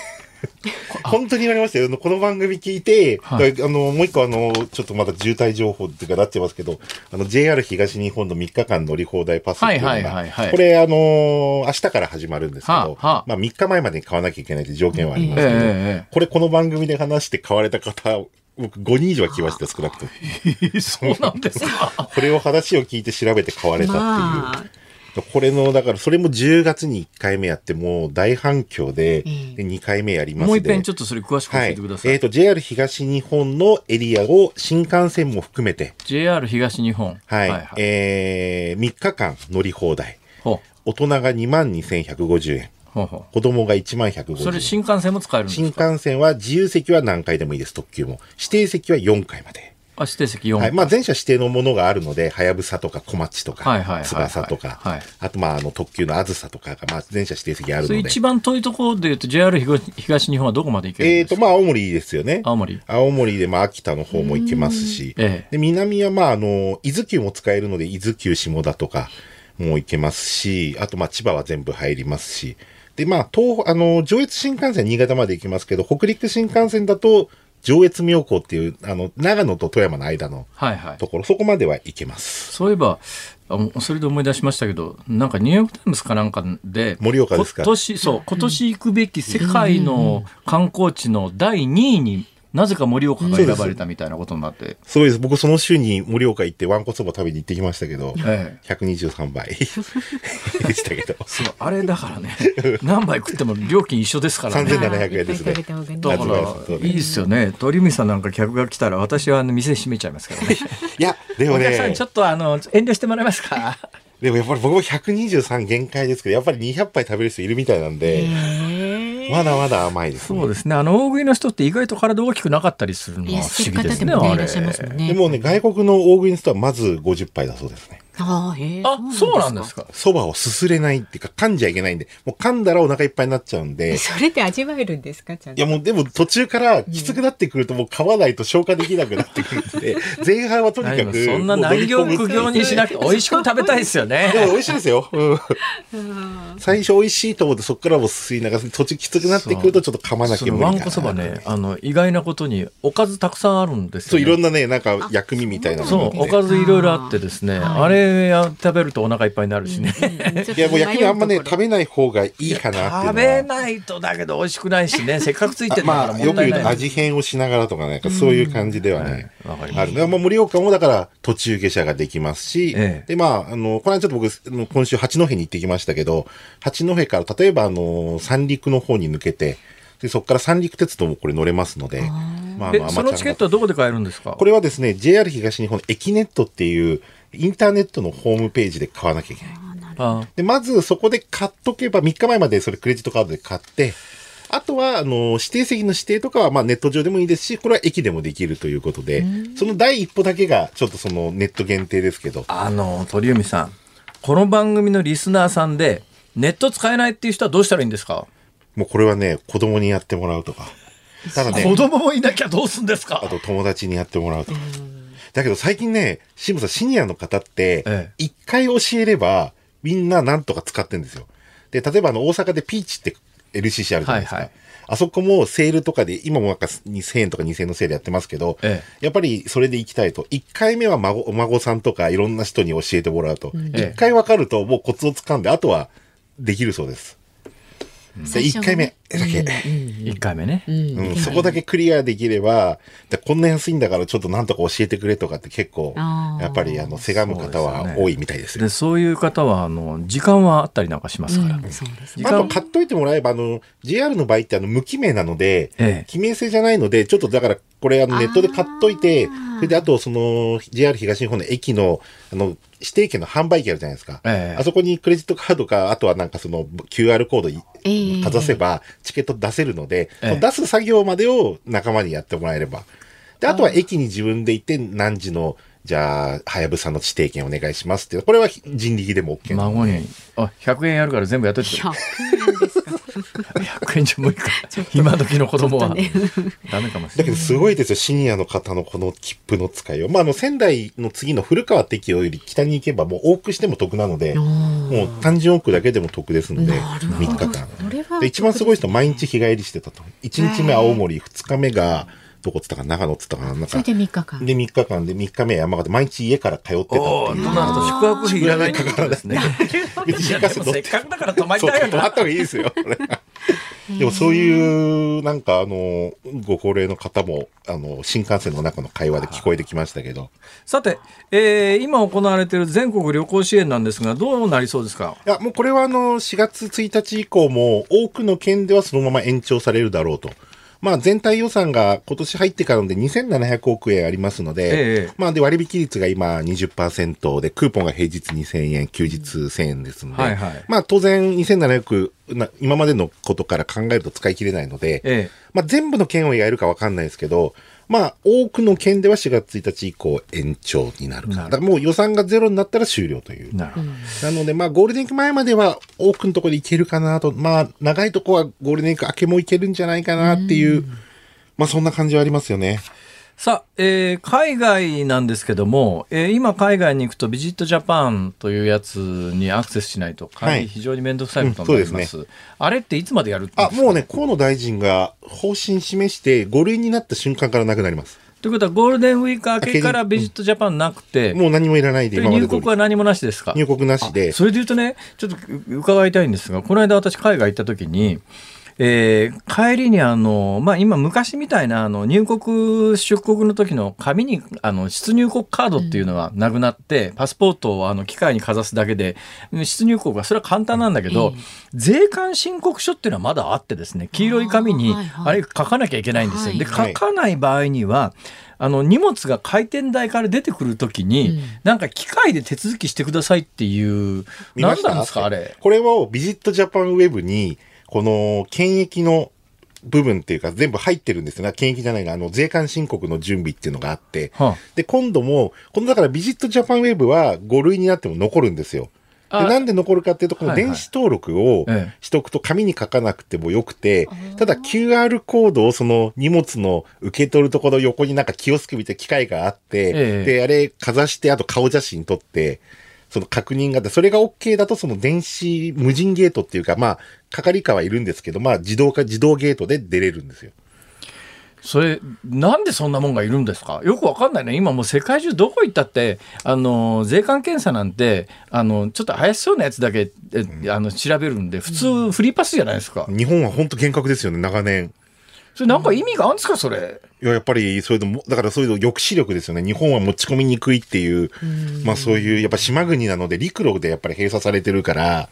Speaker 3: 本当に言われましたよ。この番組聞いて、はい、あの、もう一個あの、ちょっとまだ渋滞情報っていうかなってますけど、あの、JR 東日本の3日間乗り放題パスっていうのが、はいはいはいこれあの、明日から始まるんですけど、はあはあ、まあ3日前までに買わなきゃいけないって条件はありますけど、えー、これこの番組で話して買われた方僕5人以上は来ました少なくとも。
Speaker 2: そうなんですか。
Speaker 3: これを話を聞いて調べて買われたっていう。まあこれの、だからそれも10月に1回目やっても大反響で、で2回目やります
Speaker 2: もう一遍ちょっとそれ詳しく教えてください。はい、えっ、ー、
Speaker 3: と、JR 東日本のエリアを新幹線も含めて。
Speaker 2: JR 東日本。
Speaker 3: はい。はいはい、えー、3日間乗り放題。大人が2万2150円。ほうほう子供が1万150円。
Speaker 2: それ新幹線も使えるんです
Speaker 3: か？新幹線は自由席は何回でもいいです、特急も。指定席は4回まで。
Speaker 2: あ指定席4、
Speaker 3: はい、まあ、全社指定のものがあるので、はやぶさとか小町とか、はいはい、翼とか、はい、あとまああの特急のあずさとかが、まあ、全社指定席あるので。
Speaker 2: 一番遠いところでいうと、JR 東日本はどこまで行けるんですか？
Speaker 3: えっ、ー、と、まあ、青森ですよね。
Speaker 2: 青森。
Speaker 3: 青森で、まあ、秋田の方も行けますし、ええ、で南は、まあ、あの、伊豆急も使えるので、伊豆急下田とかも行けますし、あと、まあ、千葉は全部入りますし、で、まあ、東、あの、上越新幹線新潟まで行きますけど、北陸新幹線だと、上越妙高っていう、あの、長野と富山の間のところ、はい。はい、そこまでは行けます。
Speaker 2: そういえば、それで思い出しましたけど、なんかニューヨーク・タイムズかなんかで、
Speaker 3: 盛岡ですか？
Speaker 2: 今年、そう、今年行くべき世界の観光地の第2位になぜか盛岡が選ばれたみたいなことになって。
Speaker 3: そうです。僕その週に盛岡行ってわんこそば食べに行ってきましたけど、ええ、123倍 でしたけど。
Speaker 2: そう、あれだからね、何杯食っても料金一緒ですから
Speaker 3: ね。3700円ですね。
Speaker 2: だから、いいですよね。鳥海さんなんか客が来たら私は店閉めちゃいますからね。
Speaker 3: いや、でもね。お客
Speaker 2: さんちょっとあの、遠慮してもらえますか？
Speaker 3: でもやっぱり僕も123限界ですけど、やっぱり200杯食べる人いるみたいなんで、まだまだ甘いです、
Speaker 2: ね、そうですね。あの、大食いの人って意外と体大きくなかったりするのは不思議ですね。
Speaker 1: ね
Speaker 3: でもね、外国の大食いの人はまず50杯だそうですね。
Speaker 2: ああ、そうなんですか？
Speaker 3: そばをすすれないっていうか、噛んじゃいけないんで、もう噛んだらお腹いっぱいになっちゃうんで。
Speaker 1: それって味わえるんですか？ちゃん
Speaker 3: と。いやもうでも途中からきつくなってくるともう噛まないと消化できなくなってくるんで、前半はとにかく。
Speaker 2: そんな難行苦行にしなくて美味しく食べたいですよね。
Speaker 3: でも美味しいですよ。うん、最初美味しいと思ってそこからもすすいながら途中きつくなってくるとちょっと噛まなきゃ無理
Speaker 2: わんこそばね、あの、意外なことにおかずたくさんあるんですよ、
Speaker 3: ね、そう、いろんなね、なんか薬味みたいな
Speaker 2: のそう、おかずいろいろあってですね、あれや食べるるとお腹いっぱいになるしね。
Speaker 3: いやもう逆にあんまね食べない方がいいかな
Speaker 2: 食べないとだけど美味しくないしね。せっかくついてる
Speaker 3: まあよく言うと味変をしながらとかね、そういう感じではね、ある。まあ盛岡もだから途中下車ができますし、でまああのこの間ちょっと僕今週八戸に行ってきましたけど、八戸から例えばあの三陸の方に抜けて。でそこから三陸鉄道もこれ乗れますので、
Speaker 2: まあ、まあ、そのチケットはどこで買えるんですか？
Speaker 3: これはですね、JR 東日本駅ネットっていう、インターネットのホームページで買わなきゃいけない。でまずそこで買っとけば、3日前までそれクレジットカードで買って、あとは、あの、指定席の指定とかは、まあ、ネット上でもいいですし、これは駅でもできるということで、その第一歩だけが、ちょっとそのネット限定ですけど。
Speaker 2: あの、鳥海さん、この番組のリスナーさんで、ネット使えないっていう人はどうしたらいいんですか？
Speaker 3: もうこれはね、子供にやってもらうとか。
Speaker 2: ただね、子供もいなきゃどうすんですか？
Speaker 3: あと友達にやってもらうとか。だけど最近ね、シムさん、シニアの方って、一回教えれば、みんななんとか使ってんですよ。で、例えばあの、大阪でピーチって LCC あるじゃないですか。はいはいあそこもセールとかで、今もなんか2000円とか2000円のセールやってますけど、ええ、やっぱりそれで行きたいと、1回目は孫お孫さんとかいろんな人に教えてもらうと、うん、1回分かるともうコツをつかんで、あとはできるそうです。1回目だけ、
Speaker 2: 1回目ね、
Speaker 3: うん。そこだけクリアできればこんな安いんだからちょっとなんとか教えてくれとかって結構やっぱりあのせがむ方は多いみたいです
Speaker 2: よ。でそういう方はあの時間はあったりなんかしますから、
Speaker 3: あと買っといてもらえばあの JR の場合ってあの無記名なので、記名性じゃないのでちょっとだからこれあのネットで買っといてそれであとその JR 東日本の駅のあの指定券の販売機あるじゃないですか、えー、あそこにクレジットカードかあとはなんかその QR コードかざせばチケット出せるので、えー、出す作業までを仲間にやってもらえれば。であとは駅に自分で行って何時のじゃあ、はやぶさの指定券お願いしますって。これは人力でも OK
Speaker 2: 孫に、あ、100円やるから全部やっといて。100円ですか ?100 円じゃ無理か。今時の子供は。ね、ダメかもしれない。
Speaker 3: だけどすごいですよ、シニアの方のこの切符の使いを。まあ、あの、仙台の次の古川適より北に行けばもう往復しても得なので、もう単純往復だけでも得ですので、3日間。で一番すごい人毎日日帰りしてたと。1日目青森、2日目が、どこっつったか長野っつったかなんか。
Speaker 1: それで3日間。
Speaker 3: で、3日間で3日目山形、毎日家から通ってたっていう。と
Speaker 2: なると宿泊費いらないかからですね。せっかくだから泊まりたいよ
Speaker 3: 泊まった方がいいですよ。でもそういう、なんかあの、ご高齢の方も、あの、新幹線の中の会話で聞こえてきましたけど。
Speaker 2: さて、えー、今行われている全国旅行支援なんですが、どうなりそうですか？
Speaker 3: いや、もうこれはあの、4月1日以降も、多くの県ではそのまま延長されるだろうと。まあ、全体予算が今年入ってからので2700億円ありますので、ええ、まあ、で、割引率が今20%で、クーポンが平日2000円、休日1000円ですので、はいはい、まあ、当然2700億な、今までのことから考えると使い切れないので、え、まあ、全部の県をやるかわかんないですけど、まあ、多くの県では4月1日以降延長になるかな。だからもう予算がゼロになったら終了という。ななので、まあ、ゴールデンウィーク前までは多くのところでいけるかなと。まあ、長いとこはゴールデンウィーク明けもいけるんじゃないかなっていう、うまあ、そんな感じはありますよね。
Speaker 2: さあ、えー、海外なんですけども、えー、今海外に行くとビジットジャパンというやつにアクセスしないと、はい、非常に面倒くさいことになります。うんすね、あれっていつまでやる
Speaker 3: あもうね、河野大臣が方針示して、5類になった瞬間からなくなります。
Speaker 2: ということは、ゴールデンウィーク明けからビジットジャパンなくて、
Speaker 3: もう何もいらないで、
Speaker 2: 入国は何もなしですか？
Speaker 3: 入国なしで。
Speaker 2: それで言うとね、ちょっと伺いたいんですが、この間私海外行った時に、えー、帰りにあの、まあ、今昔みたいなあの入国出国の時の紙にあの出入国カードっていうのはなくなって、うん、パスポートをあの機械にかざすだけで出入国はそれは簡単なんだけど、税関申告書っていうのはまだあってですね黄色い紙にあれ書かなきゃいけないんですよ。で書かない場合にはあの荷物が回転台から出てくるときに、うん、なんか機械で手続きしてくださいっていう、何なんですか、あれ？
Speaker 3: これをビジットジャパンウェブにこの検疫の部分っていうか全部入ってるんですが、検疫じゃないが、あの、税関申告の準備っていうのがあって、はあ、で、今度も、このだからビジットジャパンウェブは5類になっても残るんですよ。でなんで残るかっていうと、この電子登録をしとくと紙に書かなくてもよくて、はいはい、ただ QR コードをその荷物の受け取るところ横になんかキオスクみたいな機械があって、ええ、で、あれかざして、あと顔写真撮って、その確認があって、それが OK だとその電子無人ゲートっていうか、まあ、係官はいるんですけど、まあ、自動化、自動ゲートで出れるんですよ。
Speaker 2: それなんでそんなもんがいるんですか？よくわかんないね。今もう世界中どこ行ったってあの税関検査なんてあのちょっと怪しそうなやつだけ、うん、あの調べるんで普通フリーパスじゃないですか、
Speaker 3: 日本は本当厳格ですよね長年
Speaker 2: それなんか意味があるんですかそれ？
Speaker 3: いややっぱりそういうのだからそういうの抑止力ですよね。日本は持ち込みにくいっていうまあそういうやっぱ島国なので陸路でやっぱり閉鎖されてるから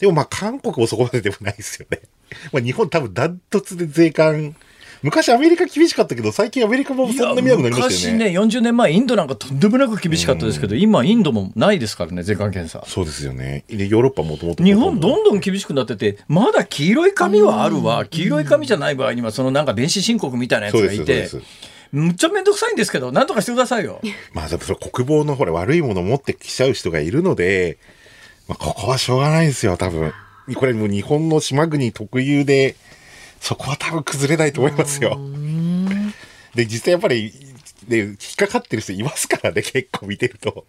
Speaker 3: でもまあ韓国もそこまででもないですよね。まあ日本多分ダントツで税関、昔アメリカ厳しかったけど、最近アメリカもそんな見なくなりましたよね。
Speaker 2: 昔ね、40年前インドなんかとんでもなく厳しかったですけど、今インドもないですからね、税関検査。
Speaker 3: そうですよね。ヨーロッパもともと。
Speaker 2: 日本どんどん厳しくなってて、まだ黄色い紙はあるわ。黄色い紙じゃない場合には、そのなんか電子申告みたいなやつがいて。むっちゃめんどくさいんですけど、なんとかしてくださいよ。
Speaker 3: まあ、でもそ国防のほら悪いものを持ってきちゃう人がいるので、まあ、ここはしょうがないですよ、多分。これもう日本の島国特有で、そこは多分崩れないと思いますよ。で、実際やっぱり、で、引っかかってる人いますからね、結構見てると。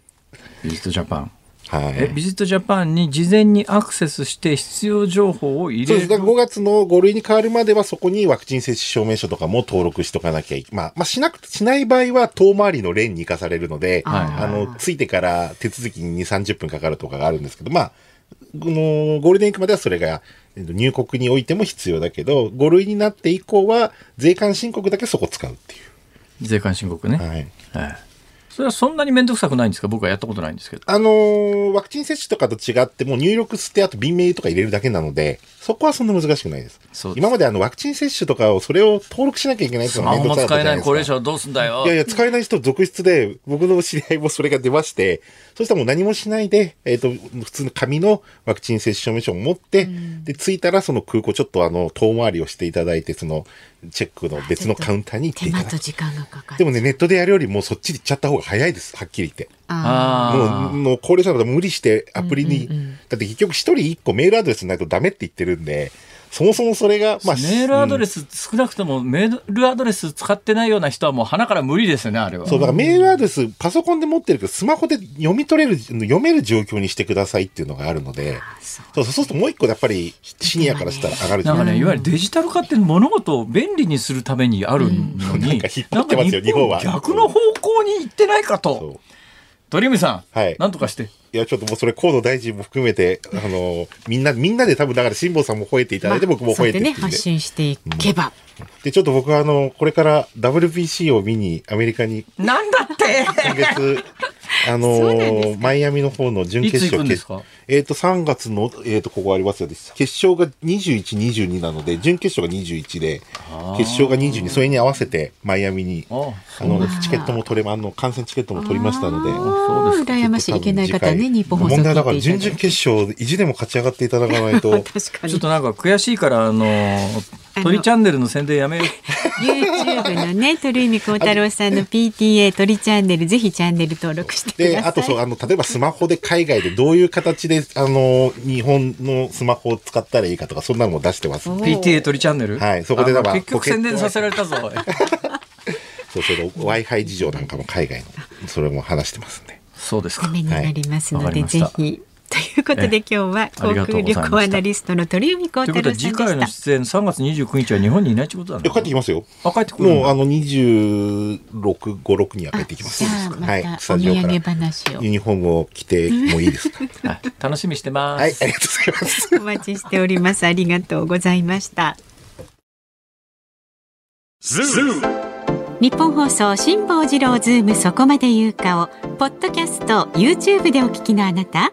Speaker 2: ビジットジャパン。はい、えビジットジャパンに事前にアクセスして必要情報を入れる？そうです
Speaker 3: 5月の5類に変わるまではそこにワクチン接種証明書とかも登録しとかなきゃいまあ、まあ、しなくしない場合は遠回りの連に生かされるので、あの、ついてから手続きに2、30分かかるとかがあるんですけど、まあ、のゴールデンウィークまではそれが入国においても必要だけど、5類になって以降は税関申告だけそこ使うっていう。
Speaker 2: 税関申告ね。はい。はいそれはそんなに面倒くさくないんですか？僕はやったことないんですけど。
Speaker 3: あのー、ワクチン接種とかと違って、もう入力して、あと便名とか入れるだけなので、そこはそんな難しくないです。です今まであの、ワクチン接種とかを、それを登録しなきゃいけないっていうの
Speaker 2: は面倒くさかったじゃないですか。使えない高齢者はどうすんだよ。
Speaker 3: いやいや、使えない人続出で、僕の知り合いもそれが出まして、そしたらもう何もしないで、えっ、ー、と、普通の紙のワクチン接種証明書を持って、うん、で、着いたらその空港ちょっとあの、遠回りをしていただいて、その、チェックの別のカウンターに行っていただく。でもね、ネットでやるよりもそっちに行っちゃった方が早いです、はっきり言って。もう、もう高齢者の方無理してアプリに、うんうんうん、だって結局一人一個メールアドレスないとダメって言ってるんで、そもそもそれが、
Speaker 2: まあ、メールアドレス、うん、少なくともメールアドレス使ってないような人はもう鼻から無理ですよね、あれは。
Speaker 3: そう、だからメールアドレス、パソコンで持ってるけど、スマホで読み取れる、読める状況にしてくださいっていうのがあるので、そうそうするともう一個やっぱりシニアからしたら上がる
Speaker 2: なんかね、いわゆるデジタル化って物事を便利にするためにあるのに、うん、なん
Speaker 3: か引っ張ってますよ、日本は。
Speaker 2: 逆の方向に行ってないかと。鳥海さん、はい、なんとかして。
Speaker 3: いや、ちょっともうそれ、河野大臣も含めて、あの、みんな、みんなで多分、だから辛坊さんも吠えていただいて、僕も吠えて
Speaker 1: ね、発信していけば。
Speaker 3: うん、で、ちょっと僕は、あの、これから WBC を見に、アメリカに。
Speaker 2: なんだって
Speaker 3: 今月、あのマイアミの方の準決勝
Speaker 2: 決
Speaker 3: えっ、ー、と3月のえっ、ー、とここありますよ決勝が21、22なので準決勝が21で決勝が22それに合わせてマイアミにあのチケットも取れあの観戦チケットも取りましたので
Speaker 1: そうです羨ましいいけない方ね日本放
Speaker 3: 送問題だから準々決勝意地でも勝ち上がっていただかないと。
Speaker 2: ちょっとなんか悔しいからあの鳥チャンネルの宣伝やめよう。
Speaker 1: YouTube のね鳥海幸太郎さんの PTA 鳥チャンネルぜひチャンネル登録してで、
Speaker 3: あとそう、あの、例えばスマホで海外でどういう形で、あの、日本のスマホを使ったらいいかとか、そんなのも出してます。
Speaker 2: PTA 鳥チャンネル？
Speaker 3: はい、そこでだ
Speaker 2: から。結局宣伝させられたぞ。
Speaker 3: そうそう、Wi-Fi 事情なんかも海外の、それも話してますんで。
Speaker 2: そうですか。
Speaker 1: ためになりますので、はい、ぜひ。ということで今日は航空旅行アナリストの鳥海高太郎さんで
Speaker 2: した。次回の出演3月29日は日本にいないってことなん
Speaker 3: 帰ってきますよ。
Speaker 2: あ帰ってくる。
Speaker 3: もうあの26、5、6には帰ってきます。
Speaker 1: はい。スタジオからユ
Speaker 3: ニフォームを着てもいいですか？
Speaker 2: 楽しみしてます。
Speaker 3: はい、ありがとうございます。
Speaker 1: お待ちしております。ありがとうございました。ニッポン放送辛坊治郎ズームそこまで言うかをポッドキャスト YouTube でお聞きのあなた。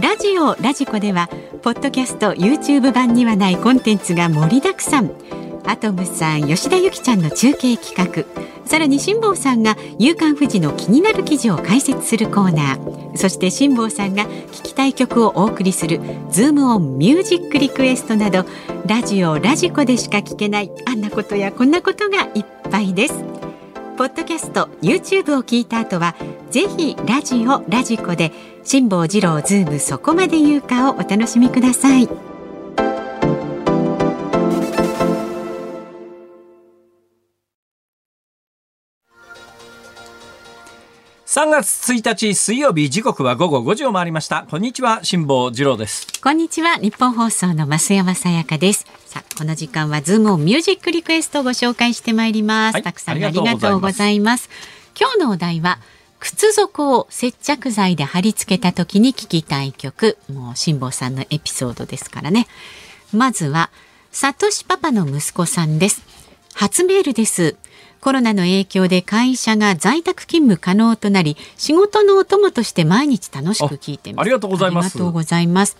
Speaker 1: ラジオラジコではポッドキャスト YouTube 版にはないコンテンツが盛りだくさん。アトムさん吉田由紀ちゃんの中継企画。さらに辛坊さんが「夕刊富士」の気になる記事を解説するコーナー。そして辛坊さんが聞きたい曲をお送りする「ズームオンミュージックリクエスト」などラジオラジコでしか聞けないあんなことやこんなことがいっぱいです。ポッドキャスト YouTube を聞いた後はぜひラジオラジコで辛坊治郎ズームそこまで言うかをお楽しみください。
Speaker 2: 3月1日水曜日時刻は午後5時を回りました。こんにちは辛坊治郎です。
Speaker 1: こんにちはニッポン放送の増山さやかです。さあこの時間はズームをミュージックリクエストをご紹介してまいります、はい、たくさんありがとうございます。今日のお題は靴底を接着剤で貼り付けた時に聴きたい曲。もう辛坊さんのエピソードですからね。まずはサトシパパの息子さんです。初メールです。コロナの影響で会社が在宅勤務可能となり仕事のお供として毎日楽しく聞いてます。
Speaker 2: ありがとうございます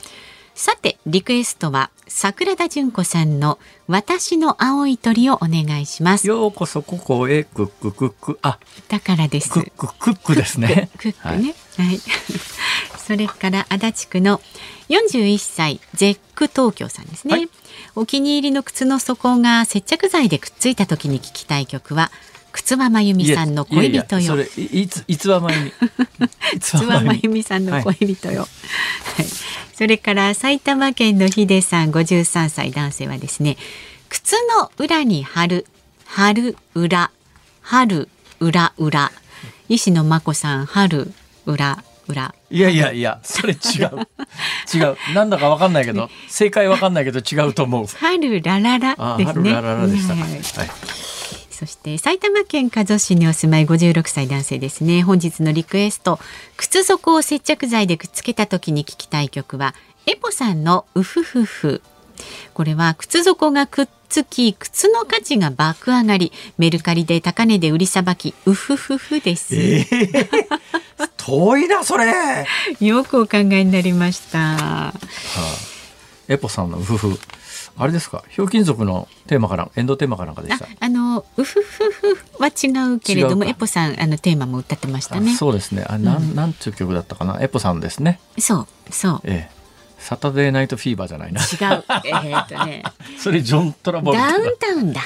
Speaker 1: さてリクエストは桜田純子さんの私の青い鳥をお願いします。
Speaker 2: ようこそここへクッククック。あ
Speaker 1: だからです。
Speaker 2: クッククックですね。
Speaker 1: クックねはい、はい、それから足立区の41歳ゼック東京さんですね、はい、お気に入りの靴の底が接着剤でくっついた時に聞きたい曲は靴輪真由美さんの恋人よ。いやいやそれいついつ
Speaker 2: は真由美。
Speaker 1: つ輪真由美さんの恋人よ。はい、それから埼玉県のヒデさん53歳男性はですね、靴の裏に貼る貼る裏貼る裏裏。石野真子さん貼る裏裏。
Speaker 2: いやいやいやそれ違う。違う。なんだかわかんないけど正解わかんないけど違うと思う。
Speaker 1: 春ラララですね。
Speaker 2: ラララでした、はい
Speaker 1: そして埼玉県加須市にお住まい56歳男性ですね。本日のリクエスト靴底を接着剤でくっつけた時に聞きたい曲はエポさんのウフフフこれは靴底がくっつき靴の価値が爆上がりメルカリで高値で売りさばきウフフフです、えー、
Speaker 2: 遠いなそれ。
Speaker 1: よくお考えになりました、はあ、
Speaker 2: エポさんのウフフあれですか、ひょうきん族のテーマから、エンドテーマかなんかでした？
Speaker 1: あの、うふふふは違うけれども、エポさん、あのテーマも歌ってましたね。
Speaker 2: そうですね。あ、なん、うん、なんていう曲だったかな、エポさんですね。
Speaker 1: そう、そう。
Speaker 2: ええ。サタデーナイトフィーバーじゃないな。
Speaker 1: 違う。えー、っとね。
Speaker 2: それジョントラボル
Speaker 1: ダウンタウンだ。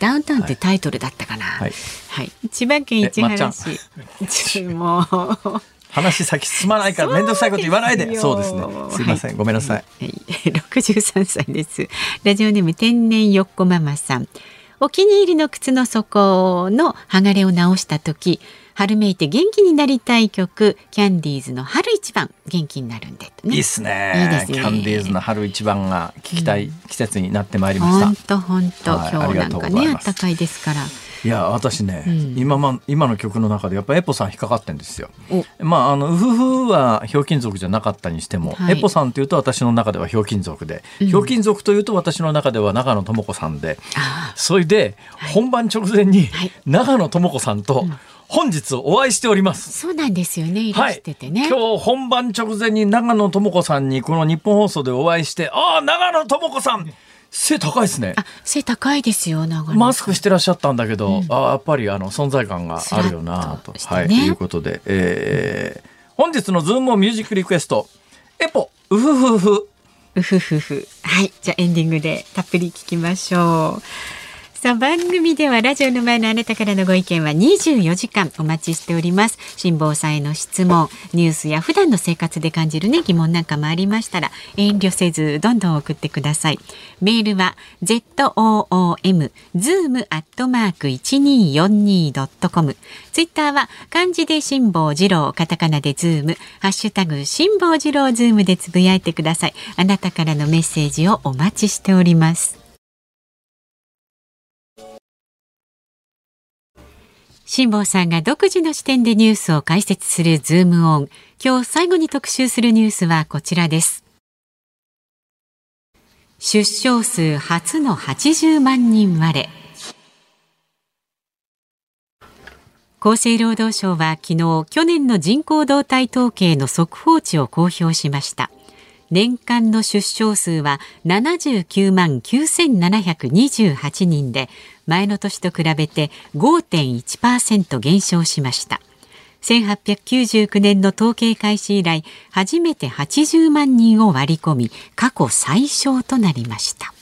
Speaker 1: ダウンタウンってタイトルだったかな。はい。はい、千葉県市原市。もう。
Speaker 2: 話先進まないから面倒くさいこと言わないで。そうですね。すいません、はい、ごめんなさい、はい、
Speaker 1: 63歳です。ラジオネーム天然よっこママさん。お気に入りの靴の底の剥がれを直した時春めいて元気になりたい曲キャンディーズの春一番元気になるんで、
Speaker 2: ね、いいっすね。いいですね。キャンディーズの春一番が聞きたい季節になってまいりました、
Speaker 1: 本当本当。今日なんかね暖かいですから
Speaker 2: いや私ね、うん、今ま今の曲の中でやっぱエポさん引っかかってんですよ。まああのウフフはひょうきん族じゃなかったにしても、はい、エポさんっていうと私の中ではひょうきん族で、ひょうきん族というと私の中では長野智子さんで、それで、本番直前に長野智子さんと、本日お会いしております。
Speaker 1: そうなんですよね。いらしててね。
Speaker 2: はい、今日本番直前に長野智子さんにこの日本放送でお会いして、ああ長野智子さん。背高いですね。
Speaker 1: 背高いですよ。
Speaker 2: マスクしてらっしゃったんだけど、うん、あやっぱりあの存在感があるよなと、ね、はいということで、えー、本日のズームミュージックリクエスト。エポウフフフ。
Speaker 1: ウフフフ。はいじゃエンディングでたっぷり聞きましょう。さあ番組ではラジオの前のあなたからのご意見は24時間お待ちしております。辛坊さんへの質問ニュースや普段の生活で感じるね疑問なんかもありましたら遠慮せずどんどん送ってください。メールは zoom zoom アットマーク 1242.com ツイッターは漢字で辛坊治郎カタカナでズーム。ハッシュタグ辛坊治郎ズームでつぶやいてください。あなたからのメッセージをお待ちしております。辛坊さんが独自の視点でニュースを解説するズームオン。今日最後に特集するニュースはこちらです。出生数初の80万人割れ。厚生労働省は昨日去年の人口動態統計の速報値を公表しました年間の出生数は79万9728人で前の年と比べて5.1%減少しました。1899年の統計開始以来初めて80万人を割り込み過去最小となりました。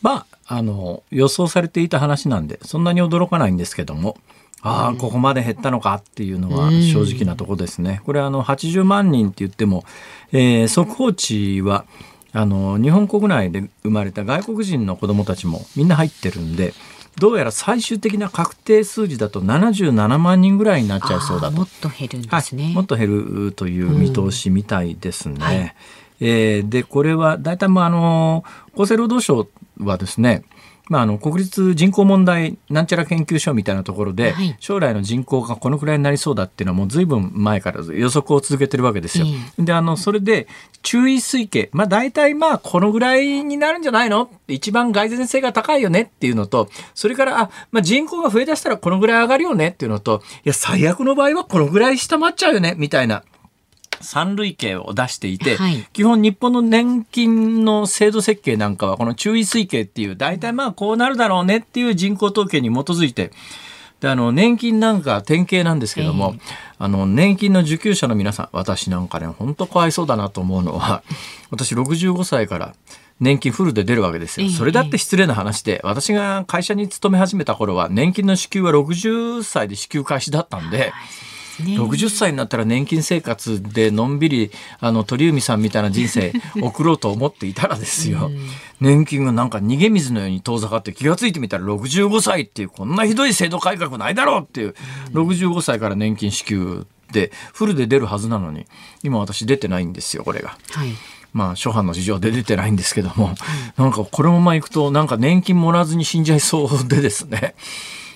Speaker 2: まああの予想されていた話なんでそんなに驚かないんですけどもああここまで減ったのかっていうのは正直なところですね。これあの80万人って言っても、えー、速報値はあの日本国内で生まれた外国人の子どもたちもみんな入ってるんでどうやら最終的な確定数字だと77万人ぐらいになっちゃいそうだと。
Speaker 1: もっと減るんですね、
Speaker 2: はい、もっと減るという見通しみたいですね。うん。はい、えー、でこれは大体まああの厚生労働省はですねまあ、あの国立人口問題なんちゃら研究所みたいなところで、はい、将来の人口がこのくらいになりそうだっていうのはもうずいぶん前から予測を続けてるわけですよ。えー、であのそれで注意推計、まあ、大体まあこのぐらいになるんじゃないの？一番蓋然性が高いよねっていうのとそれからあ、まあ、人口が増えだしたらこのぐらい上がるよねっていうのといや最悪の場合はこのぐらい下回っちゃうよねみたいな。三類型を出していて、はい、基本日本の年金の制度設計なんかはこの注意推計っていう大体まあこうなるだろうねっていう人口統計に基づいてであの年金なんか典型なんですけども、えー、あの年金の受給者の皆さん私なんかね本当かわいそうだなと思うのは 私65歳から年金フルで出るわけですよ。それだって失礼な話で、私が会社に勤め始めた頃は年金の支給は60歳で支給開始だったんで、ね、60歳になったら年金生活でのんびりあの鳥海さんみたいな人生 送ろうと思っていたらですよ、うん、年金がなんか逃げ水のように遠ざかって気が付いてみたら65歳っていうこんなひどい制度改革ないだろうっていう、うん、65歳から年金支給でフルで出るはずなのに今私出てないんですよこれが。はい。まあ、初版の事情で出てないんですけども、なんかこのままいくと、なんか年金もらわずに死んじゃいそうでですね。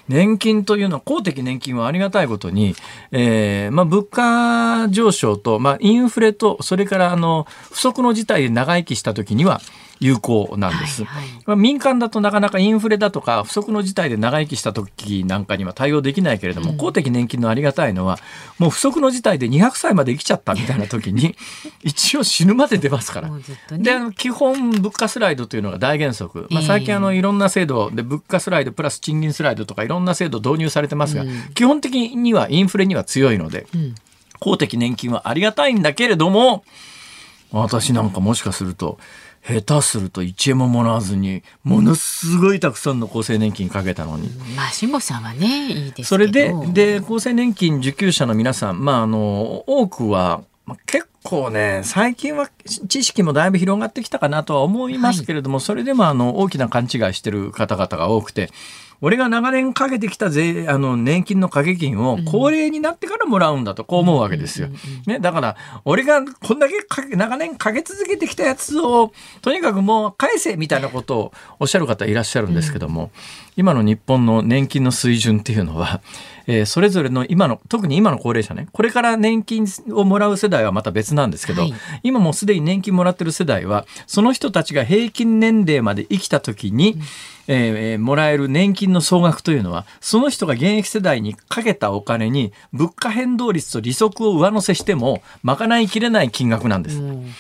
Speaker 2: 年金というのは公的年金はありがたいことに、えーまあ、物価上昇と、まあ、インフレとそれからあの不測の事態で長生きした時には有効なんです、はいはい、民間だとなかなかインフレだとか不測の事態で長生きした時なんかには対応できないけれども、うん、公的年金のありがたいのはもう不測の事態で200歳まで生きちゃったみたいな時に 一応死ぬまで出ますから。ね、であの基本物価スライドというのが大原則、まあ、最近あのいろんな制度で物価スライドプラス賃金スライドとかいろんな制度導入されてますが、うん、基本的にはインフレには強いので、うん、公的年金はありがたいんだけれども私なんかもしかすると下手すると1円ももらわずにものすごいたくさんの厚生年金かけたのに。
Speaker 1: まあ辛坊さんはねいいです
Speaker 2: それでで厚生年金受給者の皆さん、まあ、あの多くは結構ね最近は知識もだいぶ広がってきたかなとは思いますけれども、はい、それでもあの大きな勘違いしてる方々が多くて俺が長年かけてきた税あの年金の掛け金を高齢になってからもらうんだとこう思うわけですよ。ね、だから俺がこんだけ長年かけ続けてきたやつをとにかくもう返せみたいなことをおっしゃる方いらっしゃるんですけども、今の日本の年金の水準っていうのは、えー、それぞれの今の特に今の高齢者ねこれから年金をもらう世代はまた別なんですけど、はい、今もうすでに年金もらってる世代はその人たちが平均年齢まで生きた時に、うん。えー、もらえる年金の総額というのはその人が現役世代にかけたお金に物価変動率と利息を上乗せしても賄いきれない金額なんです。うん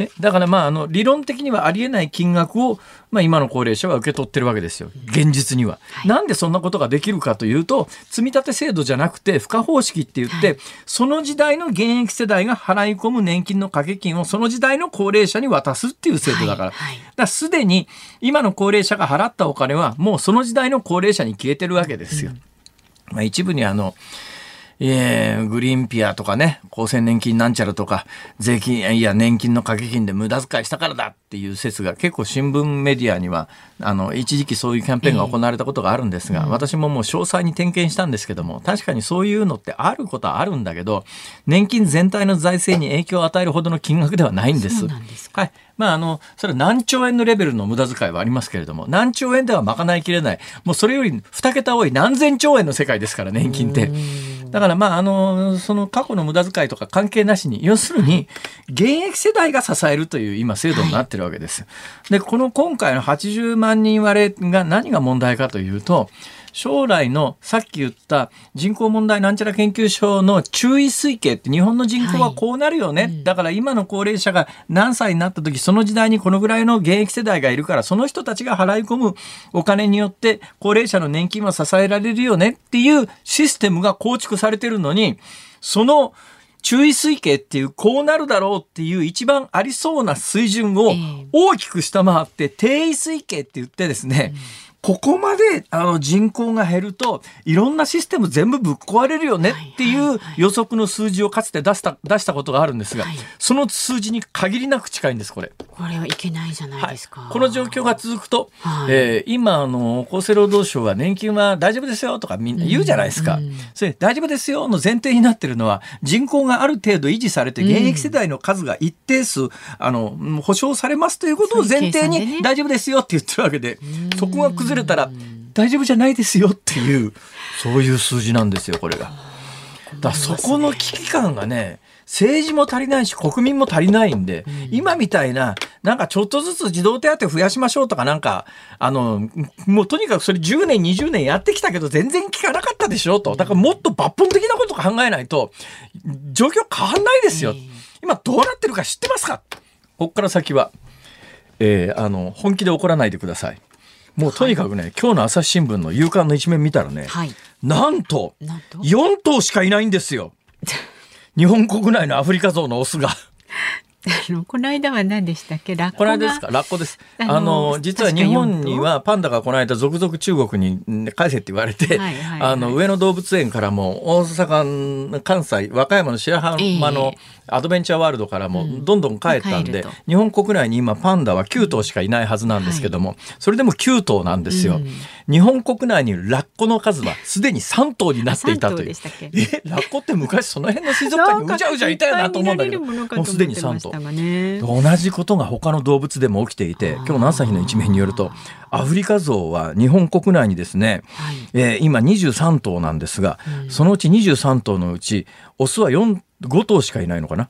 Speaker 2: ね、だからまああの理論的にはありえない金額を、まあ、今の高齢者は受け取ってるわけですよ。現実には、はい、なんでそんなことができるかというと積立制度じゃなくて付加方式って言って、はい、その時代の現役世代が払い込む年金の掛け金をその時代の高齢者に渡すっていう制度だから、はい、だからすでに今の高齢者が払ったお金はもうその時代の高齢者に消えてるわけですよ。うん、まあ、一部にあのえー、グリーンピアとかね、厚生年金なんちゃらとか、税金、いや、年金の掛け金で無駄遣いしたからだっていう説が結構新聞メディアには、あの、一時期そういうキャンペーンが行われたことがあるんですが、えー、私ももう詳細に点検したんですけども、確かにそういうのってあることはあるんだけど、年金全体の財政に影響を与えるほどの金額ではないんです。
Speaker 1: です
Speaker 2: はい。まあ、あの、それは何兆円のレベルの無駄遣いはありますけれども、何兆円では賄いきれない。もうそれより2桁多い何千兆円の世界ですから、年金って。だからまあ、あの、その過去の無駄遣いとか関係なしに、要するに、現役世代が支えるという今制度になってるわけです。で、この今回の80万人割れが何が問題かというと、将来のさっき言った人口問題なんちゃら研究所の注意推計って日本の人口はこうなるよね、はい。うん、だから今の高齢者が何歳になった時その時代にこのぐらいの現役世代がいるからその人たちが払い込むお金によって高齢者の年金は支えられるよねっていうシステムが構築されてるのにその注意推計っていうこうなるだろうっていう一番ありそうな水準を大きく下回って定位推計って言ってですね、うんここまであの人口が減るといろんなシステム全部ぶっ壊れるよねっていう予測の数字をかつて出した出したことがあるんですが、はい、その数字に限りなく近いんですこれ。
Speaker 1: これはいけないじゃないですか。
Speaker 2: はい、この状況が続くと、はい、えー、今あの厚生労働省は年金は大丈夫ですよとかみんな言うじゃないですか。うんうん、それ大丈夫ですよの前提になってるのは人口がある程度維持されて現役世代の数が一定数、うん、あの保障されますということを前提に大丈夫ですよって言ってるわけで、そこが崩れたら大丈夫じゃないですよっていうそういう数字なんですよこれが。だそこの危機感がね政治も足りないし国民も足りないんで、うん、今みたいななんかちょっとずつ児童手当増やしましょうとかなんかあのもうとにかくそれ10年20年やってきたけど全然効かなかったでしょとだからもっと抜本的なこと考えないと状況変わんないですよ。今どうなってるか知ってますか？こっから先は、えー、あの本気で怒らないでください。もうとにかくね、はい、今日の朝日新聞の夕刊の一面見たらね、はい、なんと4頭しかいないんですよ。日本国内のアフリカゾウのオスが。
Speaker 1: あのこの間は何でしたっけ？
Speaker 2: ラッコこの間ですか？ラッコです。あの実は日本にはパンダがこの間続々中国に返せって言われて、はいはいはい、あの上野動物園からも大阪関西和歌山の白浜のアドベンチャーワールドからもどんどん帰ったんで、うん、日本国内に今パンダは9頭しかいないはずなんですけども、はい、それでも9頭なんですよ、うん、日本国内にいるラッコの数はすでに3頭になっていたという。えラッコって昔その辺の水族館にうじゃうじゃいたよなと思うんだけど。もうすでに3頭、ね、同じことが他の動物でも起きていて今日の朝日の一面によるとアフリカゾウは日本国内にですね、はい、えー、今23頭なんですが、うん、そのうち23頭のうちオスは4 5頭しかいないのかな？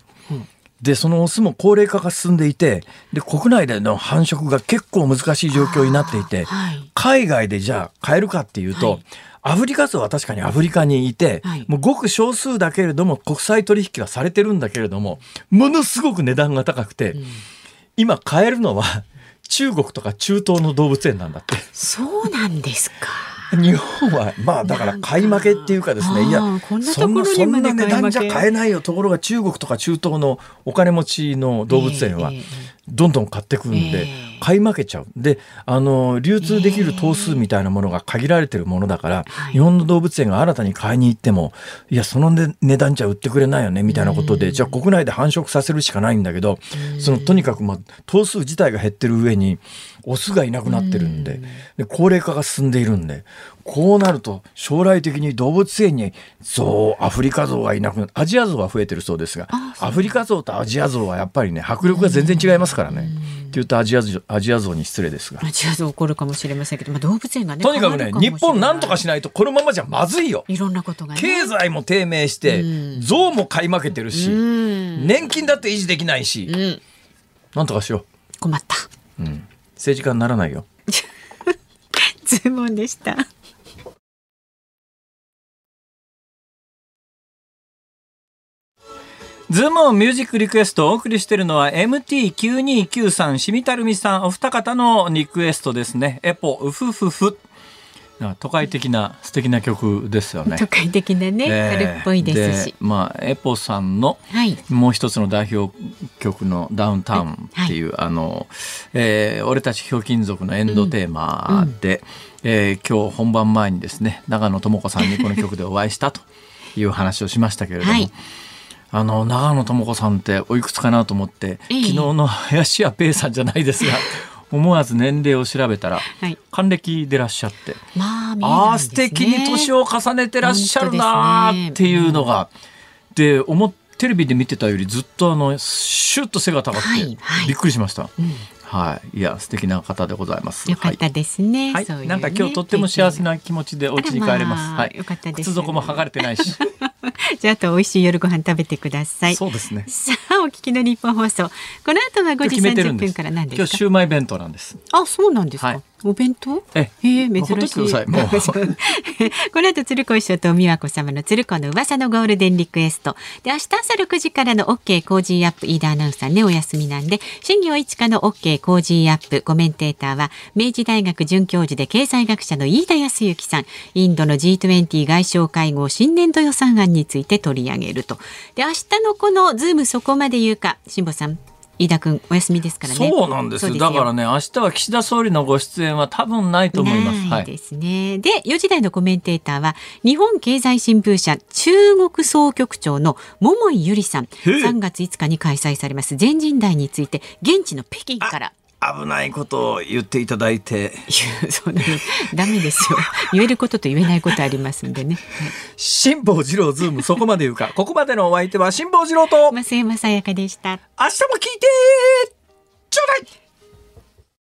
Speaker 2: でそのオスも高齢化が進んでいてで国内での繁殖が結構難しい状況になっていて、はい、海外でじゃあ買えるかっていうと、はい、アフリカゾウは確かにアフリカにいて、はい、もうごく少数だけれども国際取引はされてるんだけれどもものすごく値段が高くて、うん、今買えるのは中国とか中東の動物園なんだって。
Speaker 1: そうなんですか。
Speaker 2: 日本はまあだから買い負けっていうかですねいやそんなそんな値段じゃ買えないよ。ところが中国とか中東のお金持ちの動物園はどんどん買ってくるんで、買い負けちゃう。で、あの、流通できる頭数みたいなものが限られてるものだから、日本の動物園が新たに買いに行っても、いや、その値段じゃ売ってくれないよね、みたいなことで、じゃあ国内で繁殖させるしかないんだけど、そのとにかく、まあ、頭数自体が減ってる上に、オスがいなくなってるんでで高齢化が進んでいるんでこうなると将来的に動物園にゾウアフリカゾウがいなくなるアジアゾウは増えてるそうですがアフリカゾウとアジアゾウはやっぱりね迫力が全然違いますからね。って言うとアジアアジアゾウに失礼ですが。
Speaker 1: アジアゾウ起こるかもしれませんけど、まあ、動物園がね
Speaker 2: とにかくね日本なんとかしないとこのままじゃまずいよ。
Speaker 1: いろんなことが、ね、
Speaker 2: 経済も低迷してゾウも買い負けてるし年金だって維持できないしなんとかしよ
Speaker 1: う。困った、
Speaker 2: うん。政治家にならないよ。
Speaker 1: ズボンでした。
Speaker 2: ズームオンミュージックリクエストをお送りしているのは MT9293 しみたるみさんお二方のリクエストですね。エポウフフフ都会的な素敵な曲ですよね。
Speaker 1: 都会的なね、えー、春っぽいですし。
Speaker 2: まあエポさんのもう一つの代表曲のダウンタウンっていう、はい、あの、えー、俺たちひょうきん族のエンドテーマで、うん、えー、今日本番前にですね長野智子さんにこの曲でお会いしたという話をしましたけれども。はいあの長野智子さんっておいくつかなと思って、えー、昨日の林家ペイさんじゃないですが 思わず年齢を調べたら、はい、還暦でらっしゃって、
Speaker 1: まあ、ね、
Speaker 2: あ素敵に年を重ねてらっしゃるなっていうのが、で、ね、思テレビで見てたよりずっとあのシュッと背が高くて、はいはい、びっくりしました。うんはい、いや素敵な方でございます。
Speaker 1: よかったですね。
Speaker 2: はい、ね、なんか今日とっても幸せな気持ちでお家に帰れます。まあ、はい、よかったです。靴底も剥がれてないし。
Speaker 1: じゃああと美味しい夜ご飯食べてください。
Speaker 2: そうですね。
Speaker 1: さあお聞きのニッポン放送。この後は5時30分から何ですか？
Speaker 2: 今日シューマイ弁当なんです。
Speaker 1: あ、そうなんですか？はいお弁当？
Speaker 2: え
Speaker 1: え珍しい。この後鶴光師匠と美和子様の鶴光の噂のゴールデンリクエスト。で明日朝6時からの OK コージーアップ飯田アナウンサーねお休みなんで新業一課の OK コージーアップコメンテーターは明治大学准教授で経済学者の飯田泰之さん。インドの G20 外相会合新年度予算案について取り上げると。で明日のこのズームそこまで言うか辛坊さん飯田君お休みですからね。
Speaker 2: そうなんですだからね、明日は岸田総理のご出演は多分ないと思います。
Speaker 1: ないですね。はい、で、4時台のコメンテーターは、日本経済新聞社中国総局長の桃井由里さん。3月5日に開催されます全人代について、現地の北京から
Speaker 2: 危ないことを言っていただいて。
Speaker 1: そんなダメですよ。言えることと言えないことありますんでね。
Speaker 2: 辛坊治郎ズームそこまで言うか。ここまでのお相手は辛坊治郎と
Speaker 1: 増山さやかでした。
Speaker 2: 明日も聞いてちょうだい